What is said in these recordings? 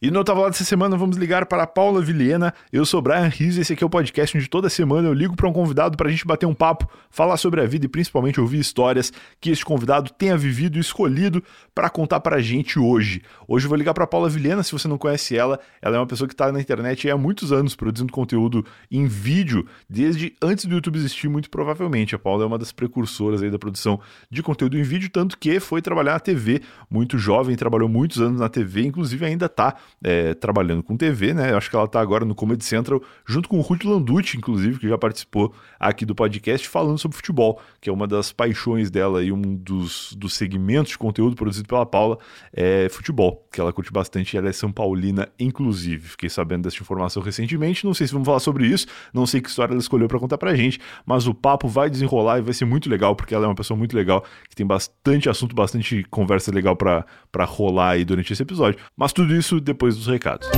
E no Tava Lá dessa semana vamos ligar para a Paula Vilhena. Eu sou Brian Riz, esse aqui é o podcast onde toda semana eu ligo para um convidado para a gente bater um papo, falar sobre a vida e principalmente ouvir histórias que esse convidado tenha vivido e escolhido para contar para a gente hoje. Hoje eu vou ligar para a Paula Vilhena, se você não conhece ela, ela é uma pessoa que está na internet há muitos anos produzindo conteúdo em vídeo, desde antes do YouTube existir, muito provavelmente. A Paula é uma das precursoras aí da produção de conteúdo em vídeo, tanto que foi trabalhar na TV muito jovem, trabalhou muitos anos na TV, inclusive ainda está é, trabalhando com TV, né? Eu acho que ela está agora no Comedy Central, junto com o Ruth Landucci, inclusive, que já participou aqui do podcast, falando sobre futebol, que é uma das paixões dela e um dos, dos segmentos de conteúdo produzido pela Paula é futebol, que ela curte bastante e ela é São Paulina, inclusive. Fiquei sabendo dessa informação recentemente, não sei se vamos falar sobre isso, não sei que história ela escolheu para contar pra gente, mas o papo vai desenrolar e vai ser muito legal, porque ela é uma pessoa muito legal, que tem bastante assunto, bastante conversa legal para rolar aí durante esse episódio. Mas tudo isso depois depois dos recados.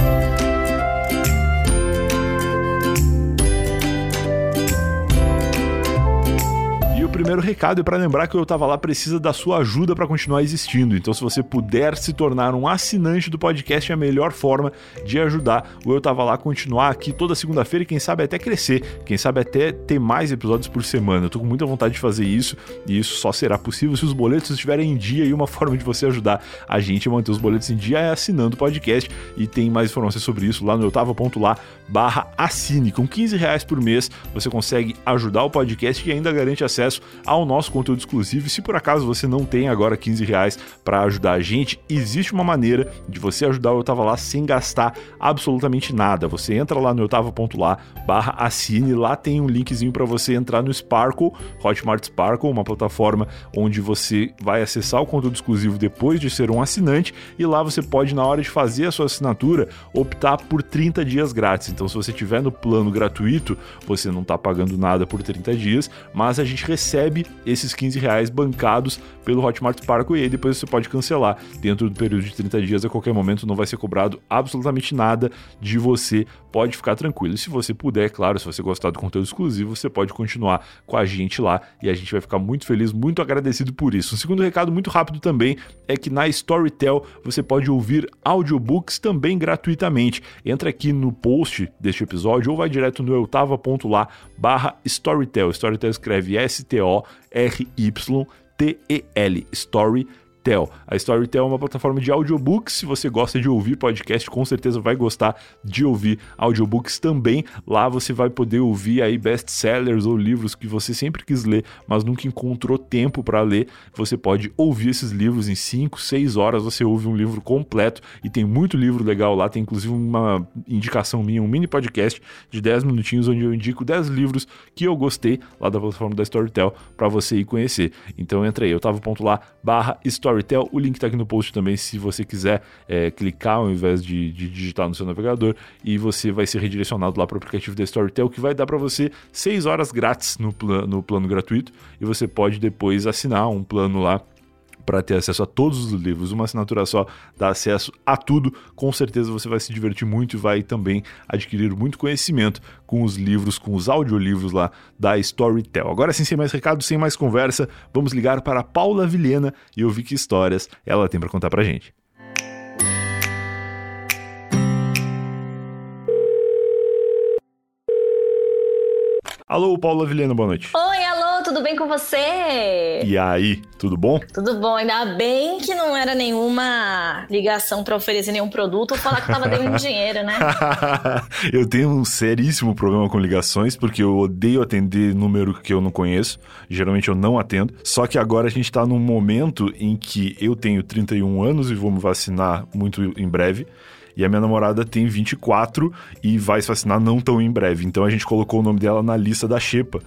Primeiro recado é para lembrar que o Eu Tava Lá precisa da sua ajuda para continuar existindo. Então, se você puder se tornar um assinante do podcast, é a melhor forma de ajudar o Eu Tava Lá a continuar aqui toda segunda-feira e quem sabe até crescer, quem sabe até ter mais episódios por semana. Eu tô com muita vontade de fazer isso e isso só será possível se os boletos estiverem em dia e uma forma de você ajudar a gente a manter os boletos em dia é assinando o podcast e tem mais informações sobre isso lá no eutava.lá barra assine. Com 15 reais por mês você consegue ajudar o podcast e ainda garante acesso ao nosso conteúdo exclusivo. E se por acaso você não tem agora 15 reais para ajudar a gente, existe uma maneira de você ajudar o Eu Tava Lá sem gastar absolutamente nada. Você entra lá no eutava.lá barra assine, lá tem um linkzinho para você entrar no Sparkle, Hotmart Sparkle, uma plataforma onde você vai acessar o conteúdo exclusivo depois de ser um assinante e lá você pode, na hora de fazer a sua assinatura, optar por 30 dias grátis. Então, se você tiver no plano gratuito, você não está pagando nada por 30 dias, mas a gente recebe recebe esses 15 reais bancados pelo Hotmart Sparkle e aí depois você pode cancelar dentro do período de 30 dias. A qualquer momento não vai ser cobrado absolutamente nada de você. Pode ficar tranquilo. E se você puder, claro, se você gostar do conteúdo exclusivo, você pode continuar com a gente lá e a gente vai ficar muito feliz, muito agradecido por isso. Um segundo recado muito rápido também é que na Storytel você pode ouvir audiobooks também gratuitamente. Entra aqui no post deste episódio ou vai direto no eutava.lá barra Storytel. Storytel escreve S-T-O S-T-O-R-Y-T-E-L, Story Storytel. A Storytel é uma plataforma de audiobooks. Se você gosta de ouvir podcast, com certeza vai gostar de ouvir audiobooks também. Lá você vai poder ouvir aí best-sellers ou livros que você sempre quis ler, mas nunca encontrou tempo para ler. Você pode ouvir esses livros em 5, 6 horas. Você ouve um livro completo e tem muito livro legal lá. Tem inclusive uma indicação minha, um mini podcast de 10 minutinhos onde eu indico 10 livros que eu gostei lá da plataforma da Storytel para você ir conhecer. Então entra aí, lá barra Storytel Storytel. O link está aqui no post também, se você quiser é, clicar ao invés de, de, digitar no seu navegador. E você vai ser redirecionado lá para o aplicativo da Storytel, que vai dar para você 6 horas grátis no, plan, no plano gratuito. E você pode depois assinar um plano lá para ter acesso a todos os livros. Uma assinatura só dá acesso a tudo. Com certeza você vai se divertir muito e vai também adquirir muito conhecimento com os livros, com os audiolivros lá da Storytel. Agora sim, sem mais recados, sem mais conversa, vamos ligar para Paula Vilhena e ouvir que histórias ela tem para contar para gente. Alô, Paula Vilhena, boa noite. Oi, alô, tudo bem com você? E aí, tudo bom? Tudo bom, ainda bem que não era nenhuma ligação para oferecer nenhum produto ou falar que eu tava devendo dinheiro, né? eu tenho um seríssimo problema com ligações, porque eu odeio atender número que eu não conheço. Geralmente eu não atendo. Só que agora a gente tá num momento em que eu tenho 31 anos e vou me vacinar muito em breve. E a minha namorada tem 24 e vai se vacinar não tão em breve. Então a gente colocou o nome dela na lista da Xepa.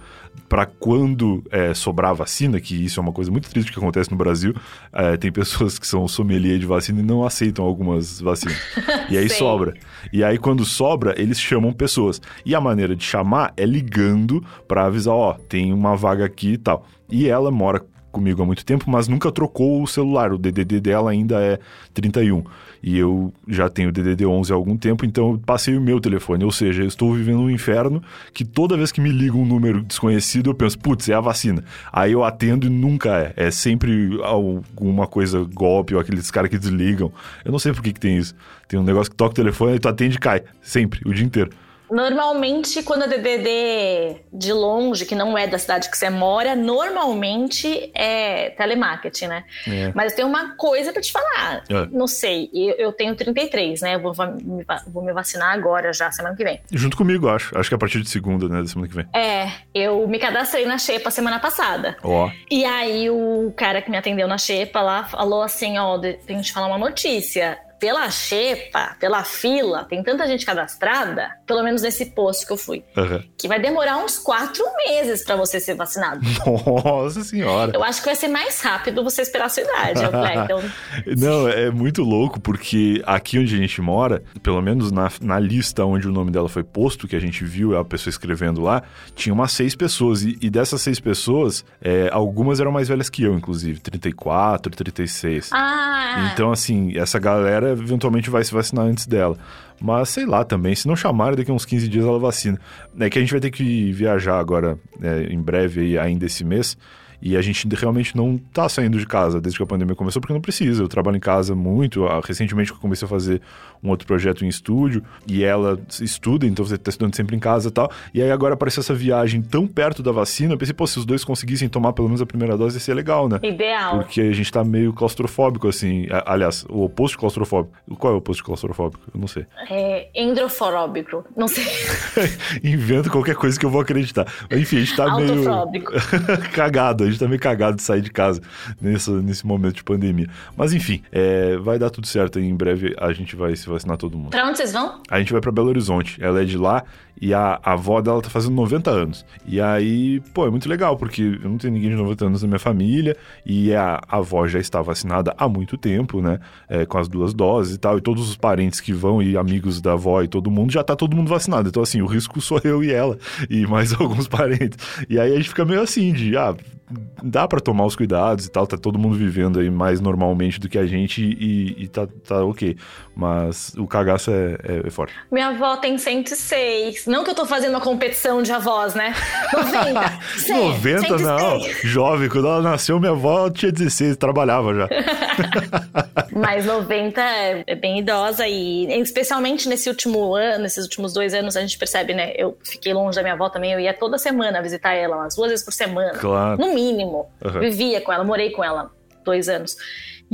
para quando é, sobrar vacina, que isso é uma coisa muito triste que acontece no Brasil. É, tem pessoas que são sommelier de vacina e não aceitam algumas vacinas. E aí sobra. E aí quando sobra, eles chamam pessoas. E a maneira de chamar é ligando para avisar: ó, tem uma vaga aqui e tal. E ela mora comigo há muito tempo, mas nunca trocou o celular. O DDD dela ainda é 31. E eu já tenho DDD 11 há algum tempo, então eu passei o meu telefone. Ou seja, eu estou vivendo um inferno que toda vez que me liga um número desconhecido, eu penso, putz, é a vacina. Aí eu atendo e nunca é. É sempre alguma coisa golpe ou aqueles caras que desligam. Eu não sei por que, que tem isso. Tem um negócio que toca o telefone e tu atende e cai. Sempre, o dia inteiro. Normalmente, quando é DDD de longe, que não é da cidade que você mora, normalmente é telemarketing, né? É. Mas tem uma coisa pra te falar. É. Não sei, eu, eu, tenho 33, né? Eu vou, vou, me vacinar agora já, semana que vem. Junto comigo, acho. Acho que é a partir de segunda, né? Da semana que vem. É, eu me cadastrei na Xepa semana passada. Ó. Oh. E aí o cara que me atendeu na Xepa lá falou assim: ó, oh, tem que te falar uma notícia pela xepa, pela fila, tem tanta gente cadastrada, pelo menos nesse posto que eu fui, uhum. que vai demorar uns quatro meses para você ser vacinado. Nossa senhora! Eu acho que vai ser mais rápido você esperar a sua idade. então... Não, é muito louco, porque aqui onde a gente mora, pelo menos na, na lista onde o nome dela foi posto, que a gente viu a pessoa escrevendo lá, tinha umas seis pessoas. E, e dessas seis pessoas, é, algumas eram mais velhas que eu, inclusive, 34, 36. Ah! Então, assim, essa galera eventualmente vai se vacinar antes dela. Mas sei lá também, se não chamarem, daqui a uns 15 dias ela vacina. É que a gente vai ter que viajar agora, é, em breve, ainda esse mês. E a gente realmente não tá saindo de casa desde que a pandemia começou, porque não precisa. Eu trabalho em casa muito. Ah, recentemente eu comecei a fazer um outro projeto em estúdio e ela estuda, então você tá estudando sempre em casa e tal. E aí agora apareceu essa viagem tão perto da vacina. Eu pensei, pô, se os dois conseguissem tomar pelo menos a primeira dose, ia ser legal, né? Ideal. Porque a gente tá meio claustrofóbico, assim. Aliás, o oposto de claustrofóbico. Qual é o oposto de claustrofóbico? Eu não sei. É endroforóbico. Não sei. Invento qualquer coisa que eu vou acreditar. Enfim, a gente tá meio. cagado. Gente tá meio cagado de sair de casa nesse, nesse momento de pandemia. Mas enfim, é, vai dar tudo certo. Em breve a gente vai se vacinar todo mundo. Pra onde vocês vão? A gente vai pra Belo Horizonte. Ela é de lá e a, a avó dela tá fazendo 90 anos. E aí, pô, é muito legal, porque eu não tenho ninguém de 90 anos na minha família e a, a avó já está vacinada há muito tempo, né? É, com as duas doses e tal. E todos os parentes que vão e amigos da avó e todo mundo, já tá todo mundo vacinado. Então, assim, o risco sou eu e ela e mais alguns parentes. E aí a gente fica meio assim de, ah, dá para tomar os cuidados e tal, tá todo mundo vivendo aí mais normalmente do que a gente e, e tá, tá ok. Mas o cagaço é, é, é, forte. Minha avó tem 106. Não que eu tô fazendo uma competição de avós, né? 90. 100, 90 106. não. Jovem, quando ela nasceu, minha avó tinha 16, trabalhava já. Mas 90 é, é bem idosa e especialmente nesse último ano, nesses últimos dois anos, a gente percebe, né? Eu fiquei longe da minha avó também, eu ia toda semana visitar ela, umas duas vezes por semana. Claro. No mínimo. Uhum. Vivia com ela, morei com ela dois anos.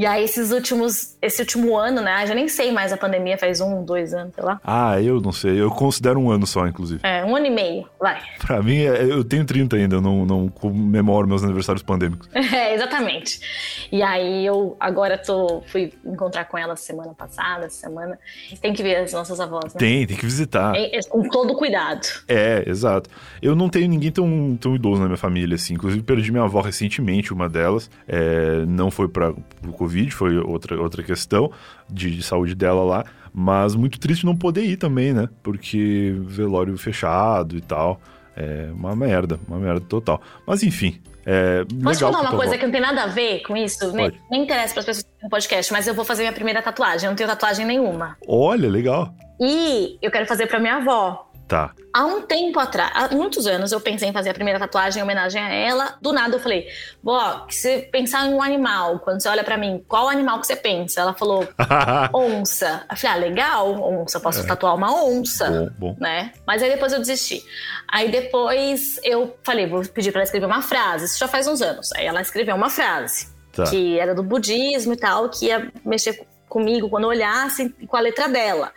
E aí, esses últimos, esse último ano, né? Já nem sei mais, a pandemia faz um, dois anos, sei lá. Ah, eu não sei. Eu considero um ano só, inclusive. É, um ano e meio, vai. Pra mim, é, eu tenho 30 ainda, eu não, não comemoro meus aniversários pandêmicos. É, exatamente. E aí, eu agora tô, fui encontrar com ela semana passada, semana. Tem que ver as nossas avós, né? Tem, tem que visitar. É, é, com todo cuidado. É, exato. Eu não tenho ninguém tão, tão idoso na minha família, assim. Inclusive, perdi minha avó recentemente, uma delas. É, não foi para o Covid, foi outra, outra questão de, de, saúde dela lá. Mas muito triste não poder ir também, né? Porque velório fechado e tal. É uma merda, uma merda total. Mas enfim. É Posso falar uma coisa que não tem nada a ver com isso? Nem, nem interessa para as pessoas no podcast, mas eu vou fazer minha primeira tatuagem. Eu não tenho tatuagem nenhuma. Olha, legal. E eu quero fazer para minha avó. Tá. Há um tempo atrás, há muitos anos, eu pensei em fazer a primeira tatuagem em homenagem a ela. Do nada eu falei, vó, se pensar em um animal, quando você olha para mim, qual animal que você pensa? Ela falou, onça. Eu falei, ah, legal, onça, posso é. tatuar uma onça. Bom, bom. Né? Mas aí depois eu desisti. Aí depois eu falei, vou pedir para ela escrever uma frase. Isso já faz uns anos. Aí ela escreveu uma frase, tá. que era do budismo e tal, que ia mexer comigo quando eu olhasse com a letra dela.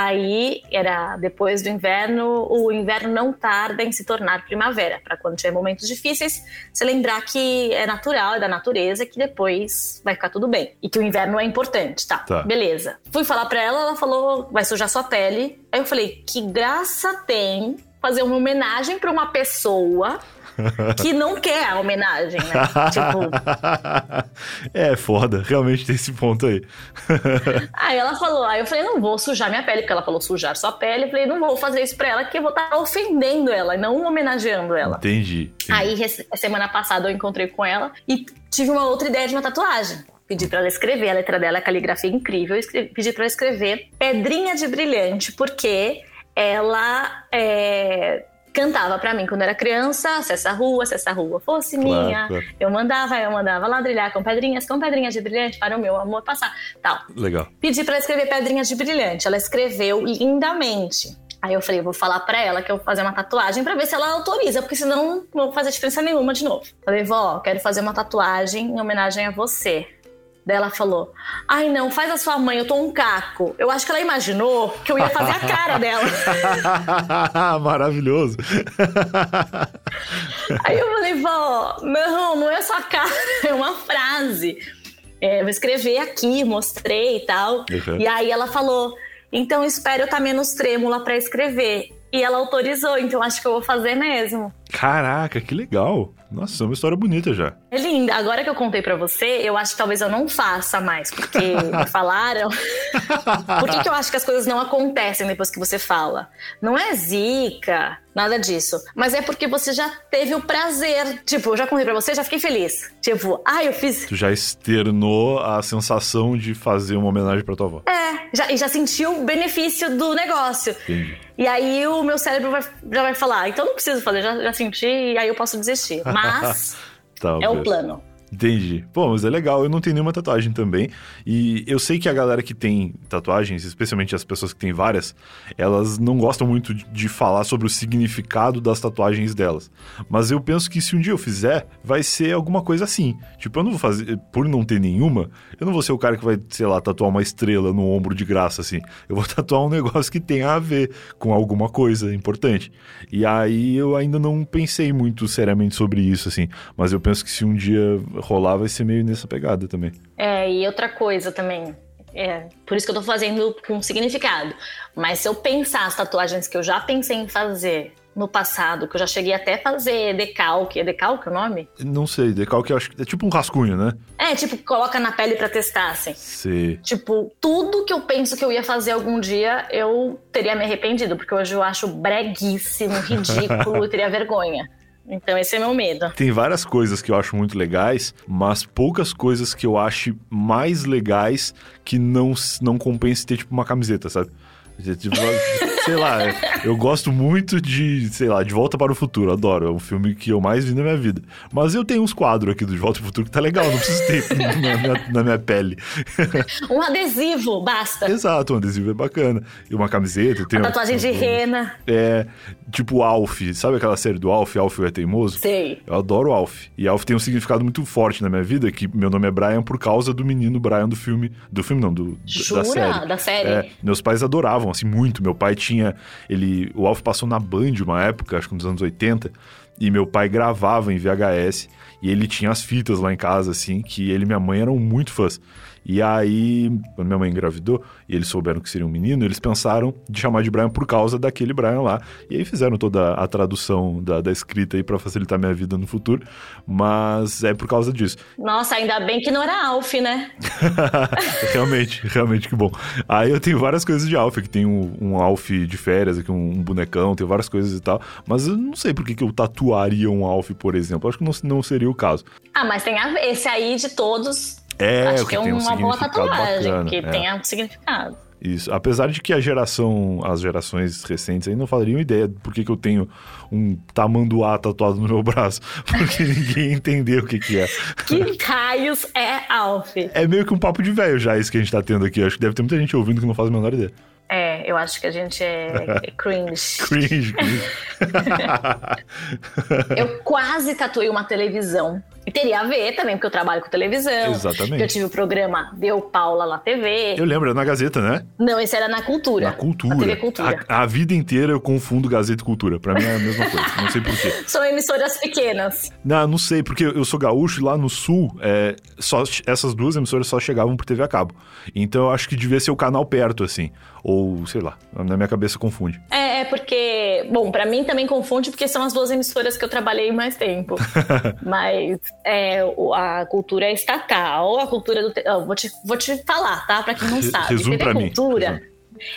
Aí era depois do inverno, o inverno não tarda em se tornar primavera, para quando tiver momentos difíceis, você lembrar que é natural, é da natureza, que depois vai ficar tudo bem. E que o inverno é importante, tá? tá. Beleza. Fui falar pra ela, ela falou, vai sujar sua pele. Aí eu falei, que graça tem fazer uma homenagem para uma pessoa que não quer a homenagem, né? tipo. É, foda, realmente tem esse ponto aí. aí ela falou, aí eu falei, não vou sujar minha pele, porque ela falou sujar sua pele. Eu falei, não vou fazer isso pra ela, que eu vou estar tá ofendendo ela não homenageando ela. Entendi, entendi. Aí, semana passada, eu encontrei com ela e tive uma outra ideia de uma tatuagem. Pedi para ela escrever, a letra dela, a caligrafia é incrível. Escrevi, pedi para ela escrever Pedrinha de Brilhante, porque ela é, cantava para mim quando era criança, se essa rua, se essa rua fosse claro, minha, claro. eu mandava, eu mandava ladrilhar com pedrinhas, com pedrinhas de brilhante para o meu amor passar, tal. Legal. Pedi para escrever pedrinhas de brilhante, ela escreveu lindamente. Aí eu falei, vou falar para ela que eu vou fazer uma tatuagem para ver se ela autoriza, porque senão não vou fazer diferença nenhuma de novo. Falei, vó, quero fazer uma tatuagem em homenagem a você. Daí ela falou: Ai, não, faz a sua mãe, eu tô um caco. Eu acho que ela imaginou que eu ia fazer a cara dela. Maravilhoso. Aí eu falei: Vó, não, não é sua cara, é uma frase. É, vou escrever aqui, mostrei e tal. Uhum. E aí ela falou: Então espero eu estar tá menos trêmula para escrever. E ela autorizou, então acho que eu vou fazer mesmo. Caraca, que legal. Nossa, é uma história bonita já. É linda. Agora que eu contei para você, eu acho que talvez eu não faça mais, porque me falaram. Por que, que eu acho que as coisas não acontecem depois que você fala? Não é zica, nada disso. Mas é porque você já teve o prazer. Tipo, eu já contei pra você, já fiquei feliz. Tipo, ah, eu fiz. Tu já externou a sensação de fazer uma homenagem pra tua avó. É, já, e já sentiu o benefício do negócio. Entendi. E aí o meu cérebro vai, já vai falar, ah, então não preciso fazer, já, já senti, e aí eu posso desistir. Mas tá, é o plano. Entendi. Pô, mas é legal. Eu não tenho nenhuma tatuagem também. E eu sei que a galera que tem tatuagens, especialmente as pessoas que têm várias, elas não gostam muito de falar sobre o significado das tatuagens delas. Mas eu penso que se um dia eu fizer, vai ser alguma coisa assim. Tipo, eu não vou fazer. Por não ter nenhuma, eu não vou ser o cara que vai, sei lá, tatuar uma estrela no ombro de graça, assim. Eu vou tatuar um negócio que tenha a ver com alguma coisa importante. E aí eu ainda não pensei muito seriamente sobre isso, assim. Mas eu penso que se um dia rolar vai ser meio nessa pegada também. É, e outra coisa também. É, por isso que eu tô fazendo com significado. Mas se eu pensar as tatuagens que eu já pensei em fazer no passado, que eu já cheguei até a fazer decalque. É decalque o nome? Não sei, decalque eu acho que é tipo um rascunho, né? É, tipo, coloca na pele para testar, assim. Sim. Tipo, tudo que eu penso que eu ia fazer algum dia, eu teria me arrependido, porque hoje eu acho breguíssimo, ridículo e teria vergonha. Então esse é meu medo. Tem várias coisas que eu acho muito legais, mas poucas coisas que eu acho mais legais que não, não compense ter tipo uma camiseta, sabe? Tipo, sei lá, eu gosto muito de, sei lá, De Volta para o Futuro, adoro. É o filme que eu mais vi na minha vida. Mas eu tenho uns quadros aqui do De Volta para o Futuro que tá legal, não preciso ter na minha, na minha pele. Um adesivo, basta. Exato, um adesivo é bacana. E uma camiseta. Tem uma tatuagem de rena. É, tipo Alf, sabe aquela série do Alf, Alf é teimoso? Sei. Eu adoro Alf. E Alf tem um significado muito forte na minha vida, que meu nome é Brian por causa do menino Brian do filme. Do filme não, do, Jura? da série. Da série? É, meus pais adoravam, assim, muito. Meu pai tinha. Ele. O Alf passou na Band uma época, acho que nos anos 80. E meu pai gravava em VHS. E ele tinha as fitas lá em casa, assim, que ele e minha mãe eram muito fãs. E aí, quando minha mãe engravidou e eles souberam que seria um menino, eles pensaram de chamar de Brian por causa daquele Brian lá. E aí fizeram toda a tradução da, da escrita aí para facilitar minha vida no futuro. Mas é por causa disso. Nossa, ainda bem que não era Alf, né? realmente, realmente que bom. Aí eu tenho várias coisas de Alf, que tem um, um Alf de férias, aqui um, um, bonecão, tem várias coisas e tal. Mas eu não sei por que, que eu tatuaria um Alf, por exemplo. Acho que não, não seria o caso. Ah, mas tem a, esse aí de todos é, Acho que, é uma um boa tatuagem, bacana, que é. tenha um significado. Isso. Apesar de que a geração, as gerações recentes aí não fariam ideia por que, que eu tenho um tamanduá tatuado no meu braço. Porque ninguém entendeu o que, que é. Que raios é Alf? É meio que um papo de velho já isso que a gente tá tendo aqui. Acho que deve ter muita gente ouvindo que não faz a menor ideia. É, eu acho que a gente é, é cringe. cringe, cringe. eu quase tatuei uma televisão. E teria a ver também, porque eu trabalho com televisão. Exatamente. Eu tive o programa Deu Paula na TV. Eu lembro, era na Gazeta, né? Não, esse era na Cultura. Na Cultura. Na TV Cultura. A, a, vida inteira eu confundo Gazeta e Cultura. Pra mim é a mesma coisa. não sei porquê. São emissoras pequenas. Não, não sei, porque eu sou gaúcho e lá no Sul, é, só, essas duas emissoras só chegavam por TV a cabo. Então eu acho que devia ser o canal perto, assim. Ou, sei lá, na minha cabeça confunde. É, É, é porque, bom, para mim também confunde porque são as duas emissoras que eu trabalhei mais tempo. Mas é, a cultura é estatal, a cultura do. Vou, te, vou te falar, tá? Pra quem não sabe. TV pra Cultura. Mim.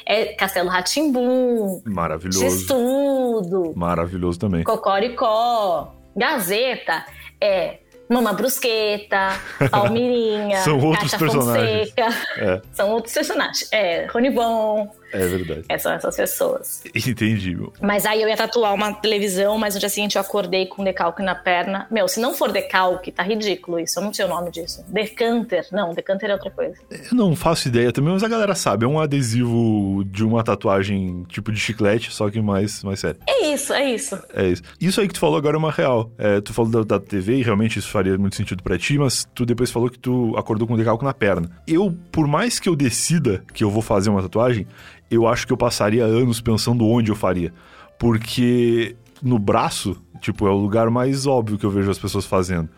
É Castelo Ratimbum. Maravilhoso. Estudo. Maravilhoso também. Cocoricó. Gazeta. É Mama Brusqueta, Palmirinha, São outros personagens. Fonseca. É. São outros personagens. É, Ronivon. É verdade. É, são essas pessoas. Entendi. Mas aí eu ia tatuar uma televisão, mas no dia seguinte eu acordei com decalque na perna. Meu, se não for decalque, tá ridículo isso. Eu não sei o nome disso. Decanter. Não, decanter é outra coisa. Eu não faço ideia também, mas a galera sabe. É um adesivo de uma tatuagem tipo de chiclete, só que mais, mais sério. É isso, é isso. É isso. Isso aí que tu falou agora é uma real. É, tu falou da, da TV e realmente isso faria muito sentido para ti, mas tu depois falou que tu acordou com decalque na perna. Eu, por mais que eu decida que eu vou fazer uma tatuagem, eu acho que eu passaria anos pensando onde eu faria. Porque no braço, tipo, é o lugar mais óbvio que eu vejo as pessoas fazendo.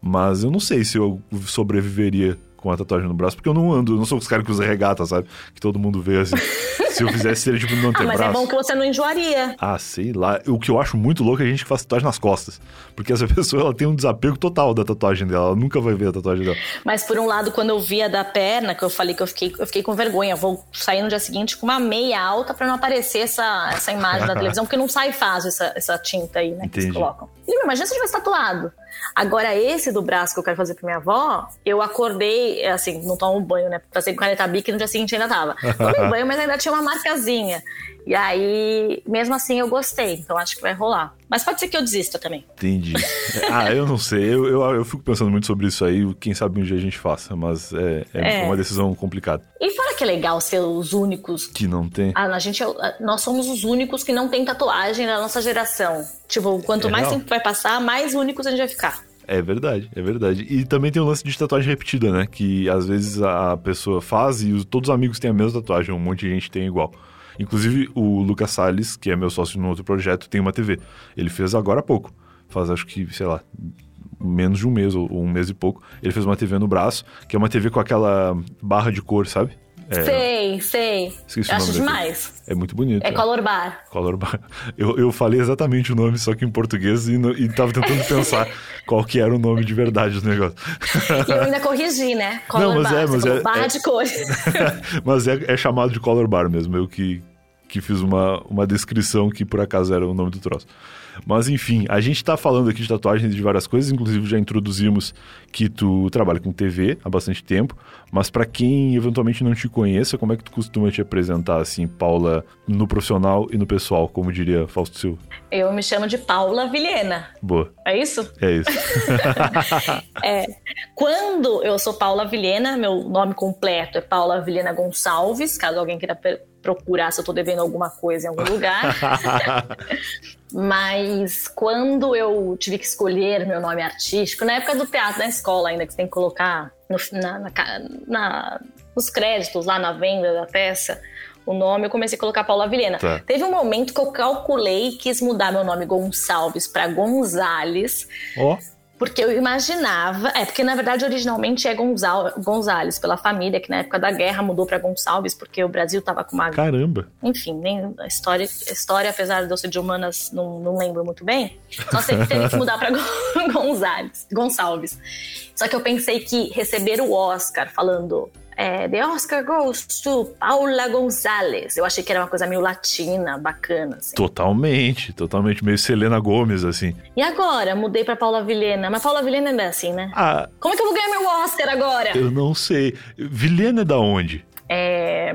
Mas eu não sei se eu sobreviveria com a tatuagem no braço, porque eu não ando, eu não sou os caras que usam regata, sabe? Que todo mundo vê assim. Se eu fizesse, seria tipo no antebraço. Ah, mas é bom que você não enjoaria. Ah, sei lá. O que eu acho muito louco é a gente que faz tatuagem nas costas. Porque essa pessoa, ela tem um desapego total da tatuagem dela. Ela nunca vai ver a tatuagem dela. Mas por um lado, quando eu vi a da perna, que eu falei que eu fiquei, eu fiquei com vergonha. Vou sair no dia seguinte com uma meia alta para não aparecer essa, essa imagem da televisão, porque não sai fácil essa, essa tinta aí, né? Entendi. Que eles colocam. Imagina se eu tivesse tatuado. Agora, esse do braço que eu quero fazer pra minha avó, eu acordei, assim, não tomo banho, né? Passei com caneta bique e no dia seguinte ainda tava. Tomei banho, mas ainda tinha uma marcazinha. E aí, mesmo assim, eu gostei. Então acho que vai rolar. Mas pode ser que eu desista também. Entendi. ah, eu não sei. Eu, eu, eu, fico pensando muito sobre isso aí. Quem sabe um dia a gente faça. Mas é, é, é. uma decisão complicada. E fora que é legal ser os únicos. Que não tem. Ah, a gente, é nós somos os únicos que não tem tatuagem na nossa geração. Tipo, quanto é mais real. tempo vai passar, mais únicos a gente vai ficar. É verdade, é verdade. E também tem o lance de tatuagem repetida, né? Que às vezes a pessoa faz e todos os amigos têm a mesma tatuagem, um monte de gente tem igual. Inclusive, o Lucas Salles, que é meu sócio no outro projeto, tem uma TV. Ele fez agora há pouco. Faz, acho que, sei lá, menos de um mês, ou um mês e pouco. Ele fez uma TV no braço, que é uma TV com aquela barra de cor, sabe? É, sei, sei. Acho demais. É muito bonito. É, é Color Bar. Color Bar. Eu, eu falei exatamente o nome, só que em português, e, no, e tava tentando pensar qual que era o nome de verdade do negócio. E eu ainda corrigi, né? Color Não, mas Bar. É, mas é, barra é, de cores. mas é, é chamado de Color Bar mesmo. Eu que, que fiz uma, uma descrição que por acaso era o nome do troço. Mas enfim, a gente está falando aqui de tatuagens de várias coisas, inclusive já introduzimos que tu trabalha com TV há bastante tempo, mas para quem eventualmente não te conheça, como é que tu costuma te apresentar assim, Paula, no profissional e no pessoal, como diria Fausto Silva? Eu me chamo de Paula Vilhena. Boa. É isso? É isso. é, quando eu sou Paula Vilhena, meu nome completo é Paula Vilhena Gonçalves, caso alguém queira procurar se eu tô devendo alguma coisa em algum lugar. Mas quando eu tive que escolher meu nome artístico, na época do teatro da escola ainda, que você tem que colocar no, na, na, na, nos créditos, lá na venda da peça, o nome, eu comecei a colocar Paula Vilhena. Tá. Teve um momento que eu calculei, quis mudar meu nome Gonçalves para Gonzales. Oh. Porque eu imaginava. É, porque na verdade originalmente é Gonzal, Gonzales, pela família, que na época da guerra mudou para Gonçalves, porque o Brasil tava com uma. Caramba! Enfim, nem a história, a história apesar de eu ser de humanas, não, não lembro muito bem. Só sei que teve que mudar para Gonzales, Gonçalves. Só que eu pensei que receber o Oscar falando é, The Oscar goes to Paula Gonzalez. Eu achei que era uma coisa meio latina, bacana. Assim. Totalmente, totalmente. Meio Selena Gomes, assim. E agora? Mudei pra Paula Vilhena. Mas Paula Vilhena é assim, né? Ah. Como é que eu vou ganhar meu Oscar agora? Eu não sei. Vilhena é da onde? É.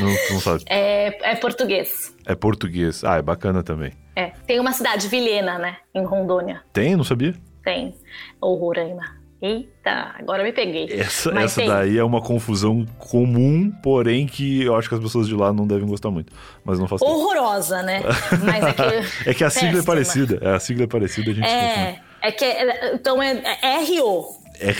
Não, não sabe. É, é português. É português. Ah, é bacana também. É. Tem uma cidade, Vilhena, né? Em Rondônia. Tem? Não sabia? Tem. Ou Roraima. Eita, agora me peguei. Essa, essa daí é uma confusão comum, porém que eu acho que as pessoas de lá não devem gostar muito. Mas não faço Horrorosa, né? Mas é que. é que a sigla é parecida. É, a sigla é parecida, a gente É, é que. É, então é, é RO.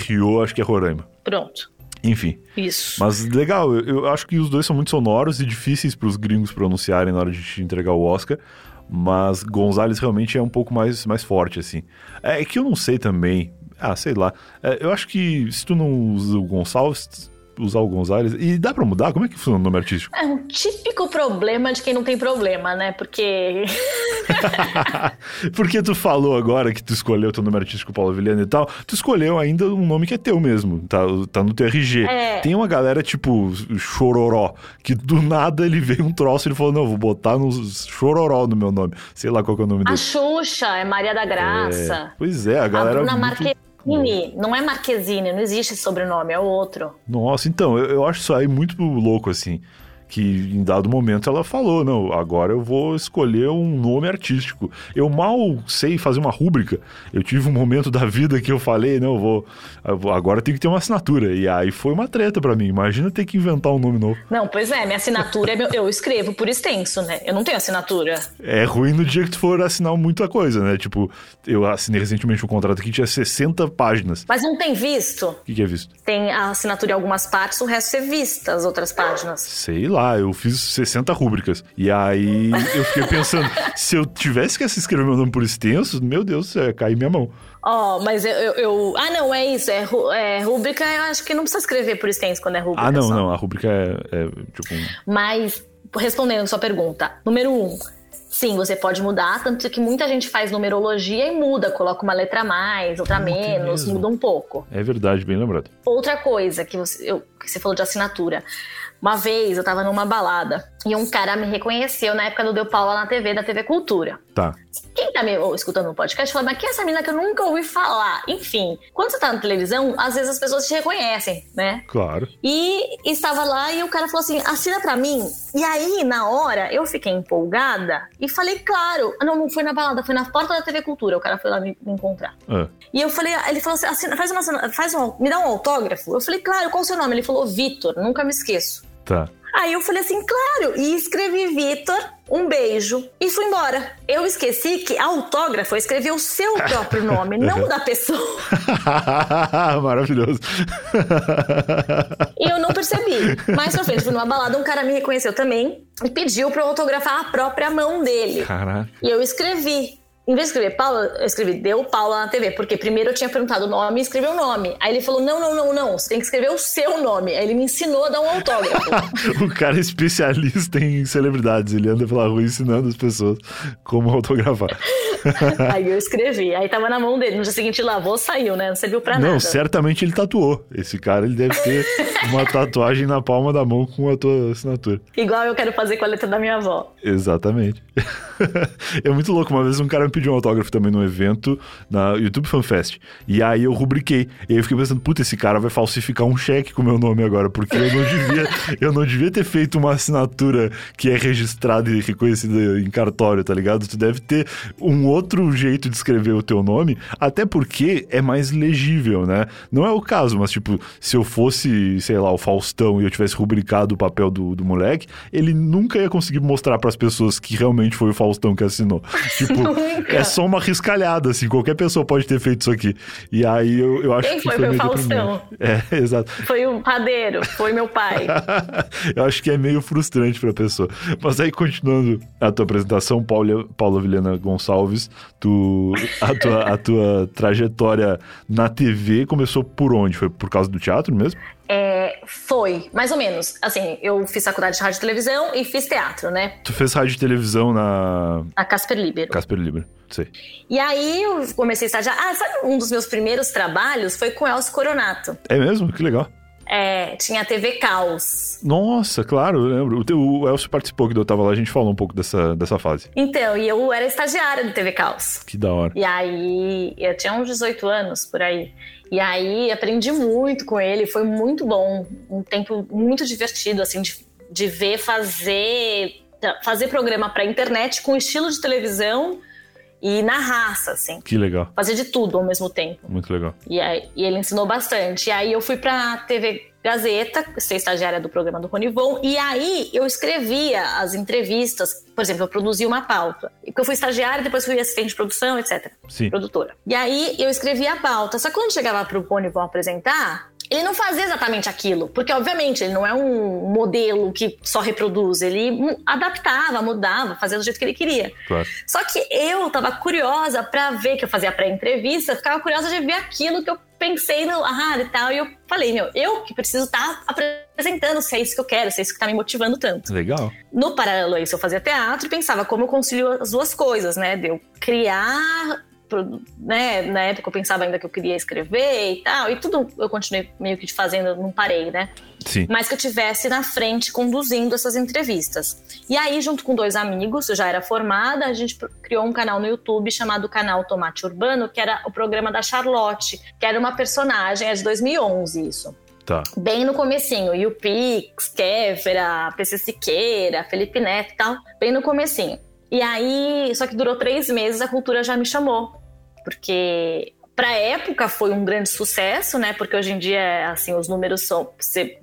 RO, acho que é Roraima. Pronto. Enfim. Isso. Mas legal, eu, eu acho que os dois são muito sonoros e difíceis para os gringos pronunciarem na hora de te entregar o Oscar. Mas Gonzalez realmente é um pouco mais, mais forte, assim. É, é que eu não sei também ah, sei lá. É, eu acho que se tu não usa o Gonçalves, usar o Gonzalez. E dá pra mudar? Como é que funciona o nome artístico? É um típico problema de quem não tem problema, né? Porque. Porque tu falou agora que tu escolheu teu nome artístico Paulo Vilhena e tal, tu escolheu ainda um nome que é teu mesmo, tá, tá no teu RG. É. Tem uma galera tipo Chororó, que do nada ele veio um troço e ele falou: não, vou botar no Chororó no meu nome. Sei lá qual é o nome dele. A Xuxa, é Maria da Graça. É. Pois é, a galera. A Bruna muito... Marquezine, não é Marquezine, não existe sobrenome, é outro. Nossa, então, eu, eu acho isso aí muito louco, assim que em dado momento ela falou: não, agora eu vou escolher um nome artístico. Eu mal sei fazer uma rúbrica. Eu tive um momento da vida que eu falei: não, eu vou, agora tem que ter uma assinatura. E aí foi uma treta para mim. Imagina ter que inventar um nome novo. Não, pois é, minha assinatura é meu, eu escrevo por extenso, né? Eu não tenho assinatura. É ruim no dia que tu for assinar muita coisa, né? Tipo, eu assinei recentemente um contrato que tinha 60 páginas. Mas não tem visto? O que, que é visto? Tem a assinatura em algumas partes, o resto é vista, as outras páginas. Sei lá lá, eu fiz 60 rúbricas. E aí eu fiquei pensando, se eu tivesse que escrever meu nome por extenso, meu Deus, é cair minha mão. Ó, oh, mas eu, eu, eu, Ah, não, é isso. É, é, rúbrica, eu acho que não precisa escrever por extenso quando é rúbrica. Ah, não, só. não. A rúbrica é, é tipo. Um... Mas, respondendo sua pergunta, número um. Sim, você pode mudar, tanto que muita gente faz numerologia e muda, coloca uma letra a mais, outra a menos, muda um pouco. É verdade, bem lembrado. Outra coisa que você, eu, que você falou de assinatura. Uma vez eu tava numa balada e um cara me reconheceu na época do Deu Paula na TV, da TV Cultura. Tá. Quem tá me escutando no podcast fala, mas quem é essa menina que eu nunca ouvi falar? Enfim, quando você tá na televisão, às vezes as pessoas te reconhecem, né? Claro. E estava lá e o cara falou assim: assina pra mim. E aí, na hora, eu fiquei empolgada e falei, claro. Não, não foi na balada, foi na porta da TV Cultura. O cara foi lá me, me encontrar. É. E eu falei, ele falou assim: assina, faz uma, faz um, me dá um autógrafo. Eu falei, claro, qual o seu nome? Ele falou, Vitor, nunca me esqueço. Aí eu falei assim, claro, e escrevi Vitor, um beijo, e fui embora. Eu esqueci que autógrafo eu escrevi o seu próprio nome, não da pessoa. Maravilhoso. e eu não percebi. Mais pra frente, fui numa balada, um cara me reconheceu também e pediu pra eu autografar a própria mão dele. Caraca. E eu escrevi. Em vez de escrever Paula, eu escrevi Deu Paula na TV, porque primeiro eu tinha perguntado o nome e escrevi o nome. Aí ele falou: não, não, não, não, você tem que escrever o seu nome. Aí ele me ensinou a dar um autógrafo. o cara é especialista em celebridades, ele anda pela rua ensinando as pessoas como autografar. Aí eu escrevi, aí tava na mão dele. No dia seguinte lavou, saiu, né? Não serviu pra não, nada. Não, certamente ele tatuou. Esse cara, ele deve ter uma tatuagem na palma da mão com a tua assinatura. Igual eu quero fazer com a letra da minha avó. Exatamente. é muito louco. Uma vez um cara me pediu um autógrafo também num evento na YouTube Fan Fest. E aí eu rubriquei. E aí eu fiquei pensando, puta, esse cara vai falsificar um cheque com o meu nome agora, porque eu não devia, eu não devia ter feito uma assinatura que é registrada e reconhecida em cartório, tá ligado? Tu deve ter um outro jeito de escrever o teu nome, até porque é mais legível, né? Não é o caso, mas tipo, se eu fosse, sei lá, o Faustão e eu tivesse rubricado o papel do, do moleque, ele nunca ia conseguir mostrar para as pessoas que realmente foi o Faustão que assinou. Tipo, é só uma riscalhada, assim, qualquer pessoa pode ter feito isso aqui. E aí eu, eu acho Quem que. foi, foi o Faustão? É, exato. Foi o padeiro, foi meu pai. eu acho que é meio frustrante pra pessoa. Mas aí, continuando a tua apresentação, Paula, Paula Vilhena Gonçalves, tu, a, tua, a tua trajetória na TV começou por onde? Foi por causa do teatro mesmo? É, foi, mais ou menos. Assim, eu fiz faculdade de rádio e televisão e fiz teatro, né? Tu fez rádio e televisão na. Na Casper Libero. Casper Libero, sei. E aí eu comecei a estagiar. Ah, sabe um dos meus primeiros trabalhos foi com Elcio Coronato. É mesmo? Que legal. É, tinha a TV Caos. Nossa, claro, eu lembro. O, o Elcio participou que eu tava lá, a gente falou um pouco dessa, dessa fase. Então, e eu era estagiária do TV Caos. Que da hora. E aí, eu tinha uns 18 anos por aí. E aí aprendi muito com ele, foi muito bom, um tempo muito divertido, assim, de, de ver fazer, fazer programa para internet com estilo de televisão e na raça, assim. Que legal. Fazer de tudo ao mesmo tempo. Muito legal. E, aí, e ele ensinou bastante. E aí eu fui pra TV Gazeta, ser estagiária do programa do Ronivon, e aí eu escrevia as entrevistas, por exemplo, eu produzia uma pauta. Porque eu fui estagiária, depois fui assistente de produção, etc. Sim. Produtora. E aí eu escrevia a pauta. Só que quando chegava pro Ronivon apresentar, ele não fazia exatamente aquilo, porque obviamente ele não é um modelo que só reproduz, ele adaptava, mudava, fazia do jeito que ele queria. Claro. Só que eu tava curiosa para ver que eu fazia pré-entrevista, ficava curiosa de ver aquilo que eu pensei no ah, e tal, e eu falei, meu, eu que preciso estar tá apresentando se é isso que eu quero, se é isso que tá me motivando tanto. Legal. No paralelo a isso, eu fazia teatro e pensava como eu concilio as duas coisas, né? De eu criar né, na época eu pensava ainda que eu queria escrever e tal, e tudo eu continuei meio que fazendo, não parei, né? Sim. Mas que eu tivesse na frente conduzindo essas entrevistas. E aí, junto com dois amigos, eu já era formada, a gente criou um canal no YouTube chamado Canal Tomate Urbano, que era o programa da Charlotte, que era uma personagem, é de 2011 isso. Tá. Bem no comecinho, e o Pix, Kéfera, PC Siqueira, Felipe Neto e tal, bem no comecinho. E aí, só que durou três meses, a cultura já me chamou porque para a época foi um grande sucesso, né? Porque hoje em dia, assim, os números são. Você,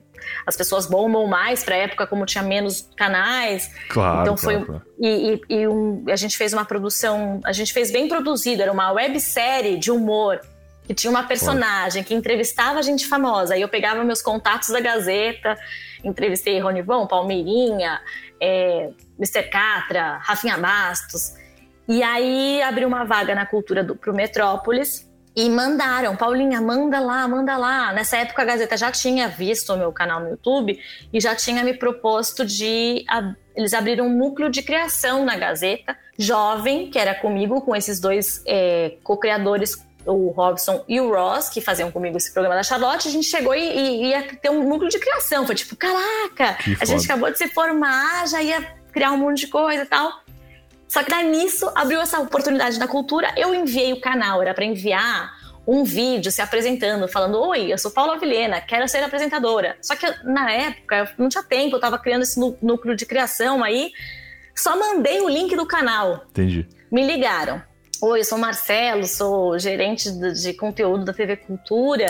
as pessoas bombam mais para a época, como tinha menos canais. Claro. Então foi. Claro, E, e, e um, a gente fez uma produção. A gente fez bem produzido, era uma websérie de humor. Que tinha uma personagem que entrevistava gente famosa. Aí eu pegava meus contatos da Gazeta, entrevistei Ronivon, Palmeirinha, é, Mr. Catra, Rafinha Bastos. E aí abriu uma vaga na cultura do, pro Metrópolis e mandaram, Paulinha, manda lá, manda lá. Nessa época a Gazeta já tinha visto o meu canal no YouTube e já tinha me proposto de. Eles abriram um núcleo de criação na Gazeta, jovem, que era comigo, com esses dois é, co-criadores o Robson e o Ross, que faziam comigo esse programa da Charlotte, a gente chegou e, e ia ter um núcleo de criação. Foi tipo, caraca, a gente acabou de se formar, já ia criar um monte de coisa e tal. Só que daí nisso abriu essa oportunidade da cultura, eu enviei o canal, era para enviar um vídeo se apresentando, falando: Oi, eu sou Paula Vilhena, quero ser apresentadora. Só que na época não tinha tempo, eu tava criando esse núcleo de criação aí, só mandei o link do canal. Entendi. Me ligaram. Oi, eu sou Marcelo, sou gerente de conteúdo da TV Cultura.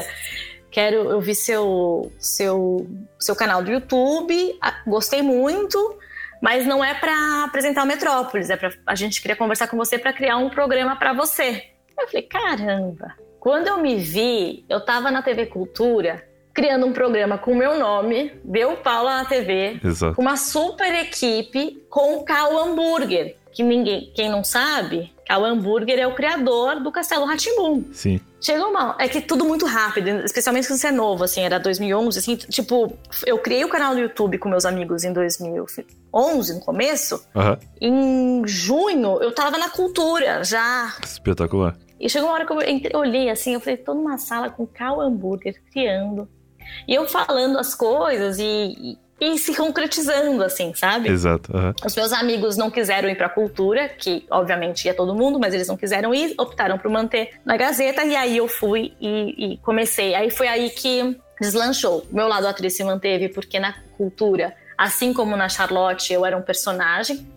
Quero, eu vi seu, seu, seu canal do YouTube, gostei muito mas não é para apresentar o Metrópolis, é para a gente queria conversar com você para criar um programa para você. Eu falei, caramba. Quando eu me vi, eu tava na TV Cultura criando um programa com o meu nome, Deu Paula na TV, Exato. com uma super equipe com o Cal Hambúrguer, que ninguém, quem não sabe, Cal Hambúrguer é o criador do Castelo Ratimbum. Sim. Chegou mal. É que tudo muito rápido, especialmente quando você é novo, assim, era 2011, assim, tipo, eu criei o canal do YouTube com meus amigos em 2011, no começo. Uhum. Em junho, eu tava na cultura já. Espetacular. E chegou uma hora que eu, eu olhei assim, eu falei, tô numa sala com Cal Hambúrguer criando. E eu falando as coisas e, e se concretizando, assim, sabe? Exato. Uhum. Os meus amigos não quiseram ir pra cultura, que obviamente ia todo mundo, mas eles não quiseram ir, optaram por manter na Gazeta, e aí eu fui e, e comecei. Aí foi aí que deslanchou. Meu lado atriz se manteve, porque na cultura, assim como na Charlotte, eu era um personagem,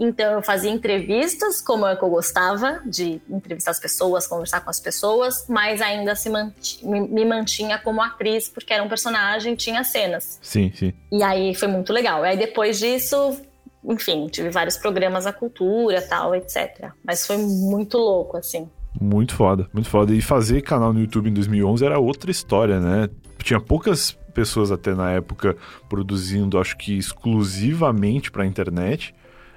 então eu fazia entrevistas, como é que eu gostava de entrevistar as pessoas, conversar com as pessoas, mas ainda se mantinha, me mantinha como atriz, porque era um personagem, tinha cenas. Sim, sim. E aí foi muito legal. Aí depois disso, enfim, tive vários programas da cultura, tal, etc. Mas foi muito louco, assim. Muito foda, muito foda. E fazer canal no YouTube em 2011 era outra história, né? Tinha poucas pessoas até na época produzindo, acho que exclusivamente para internet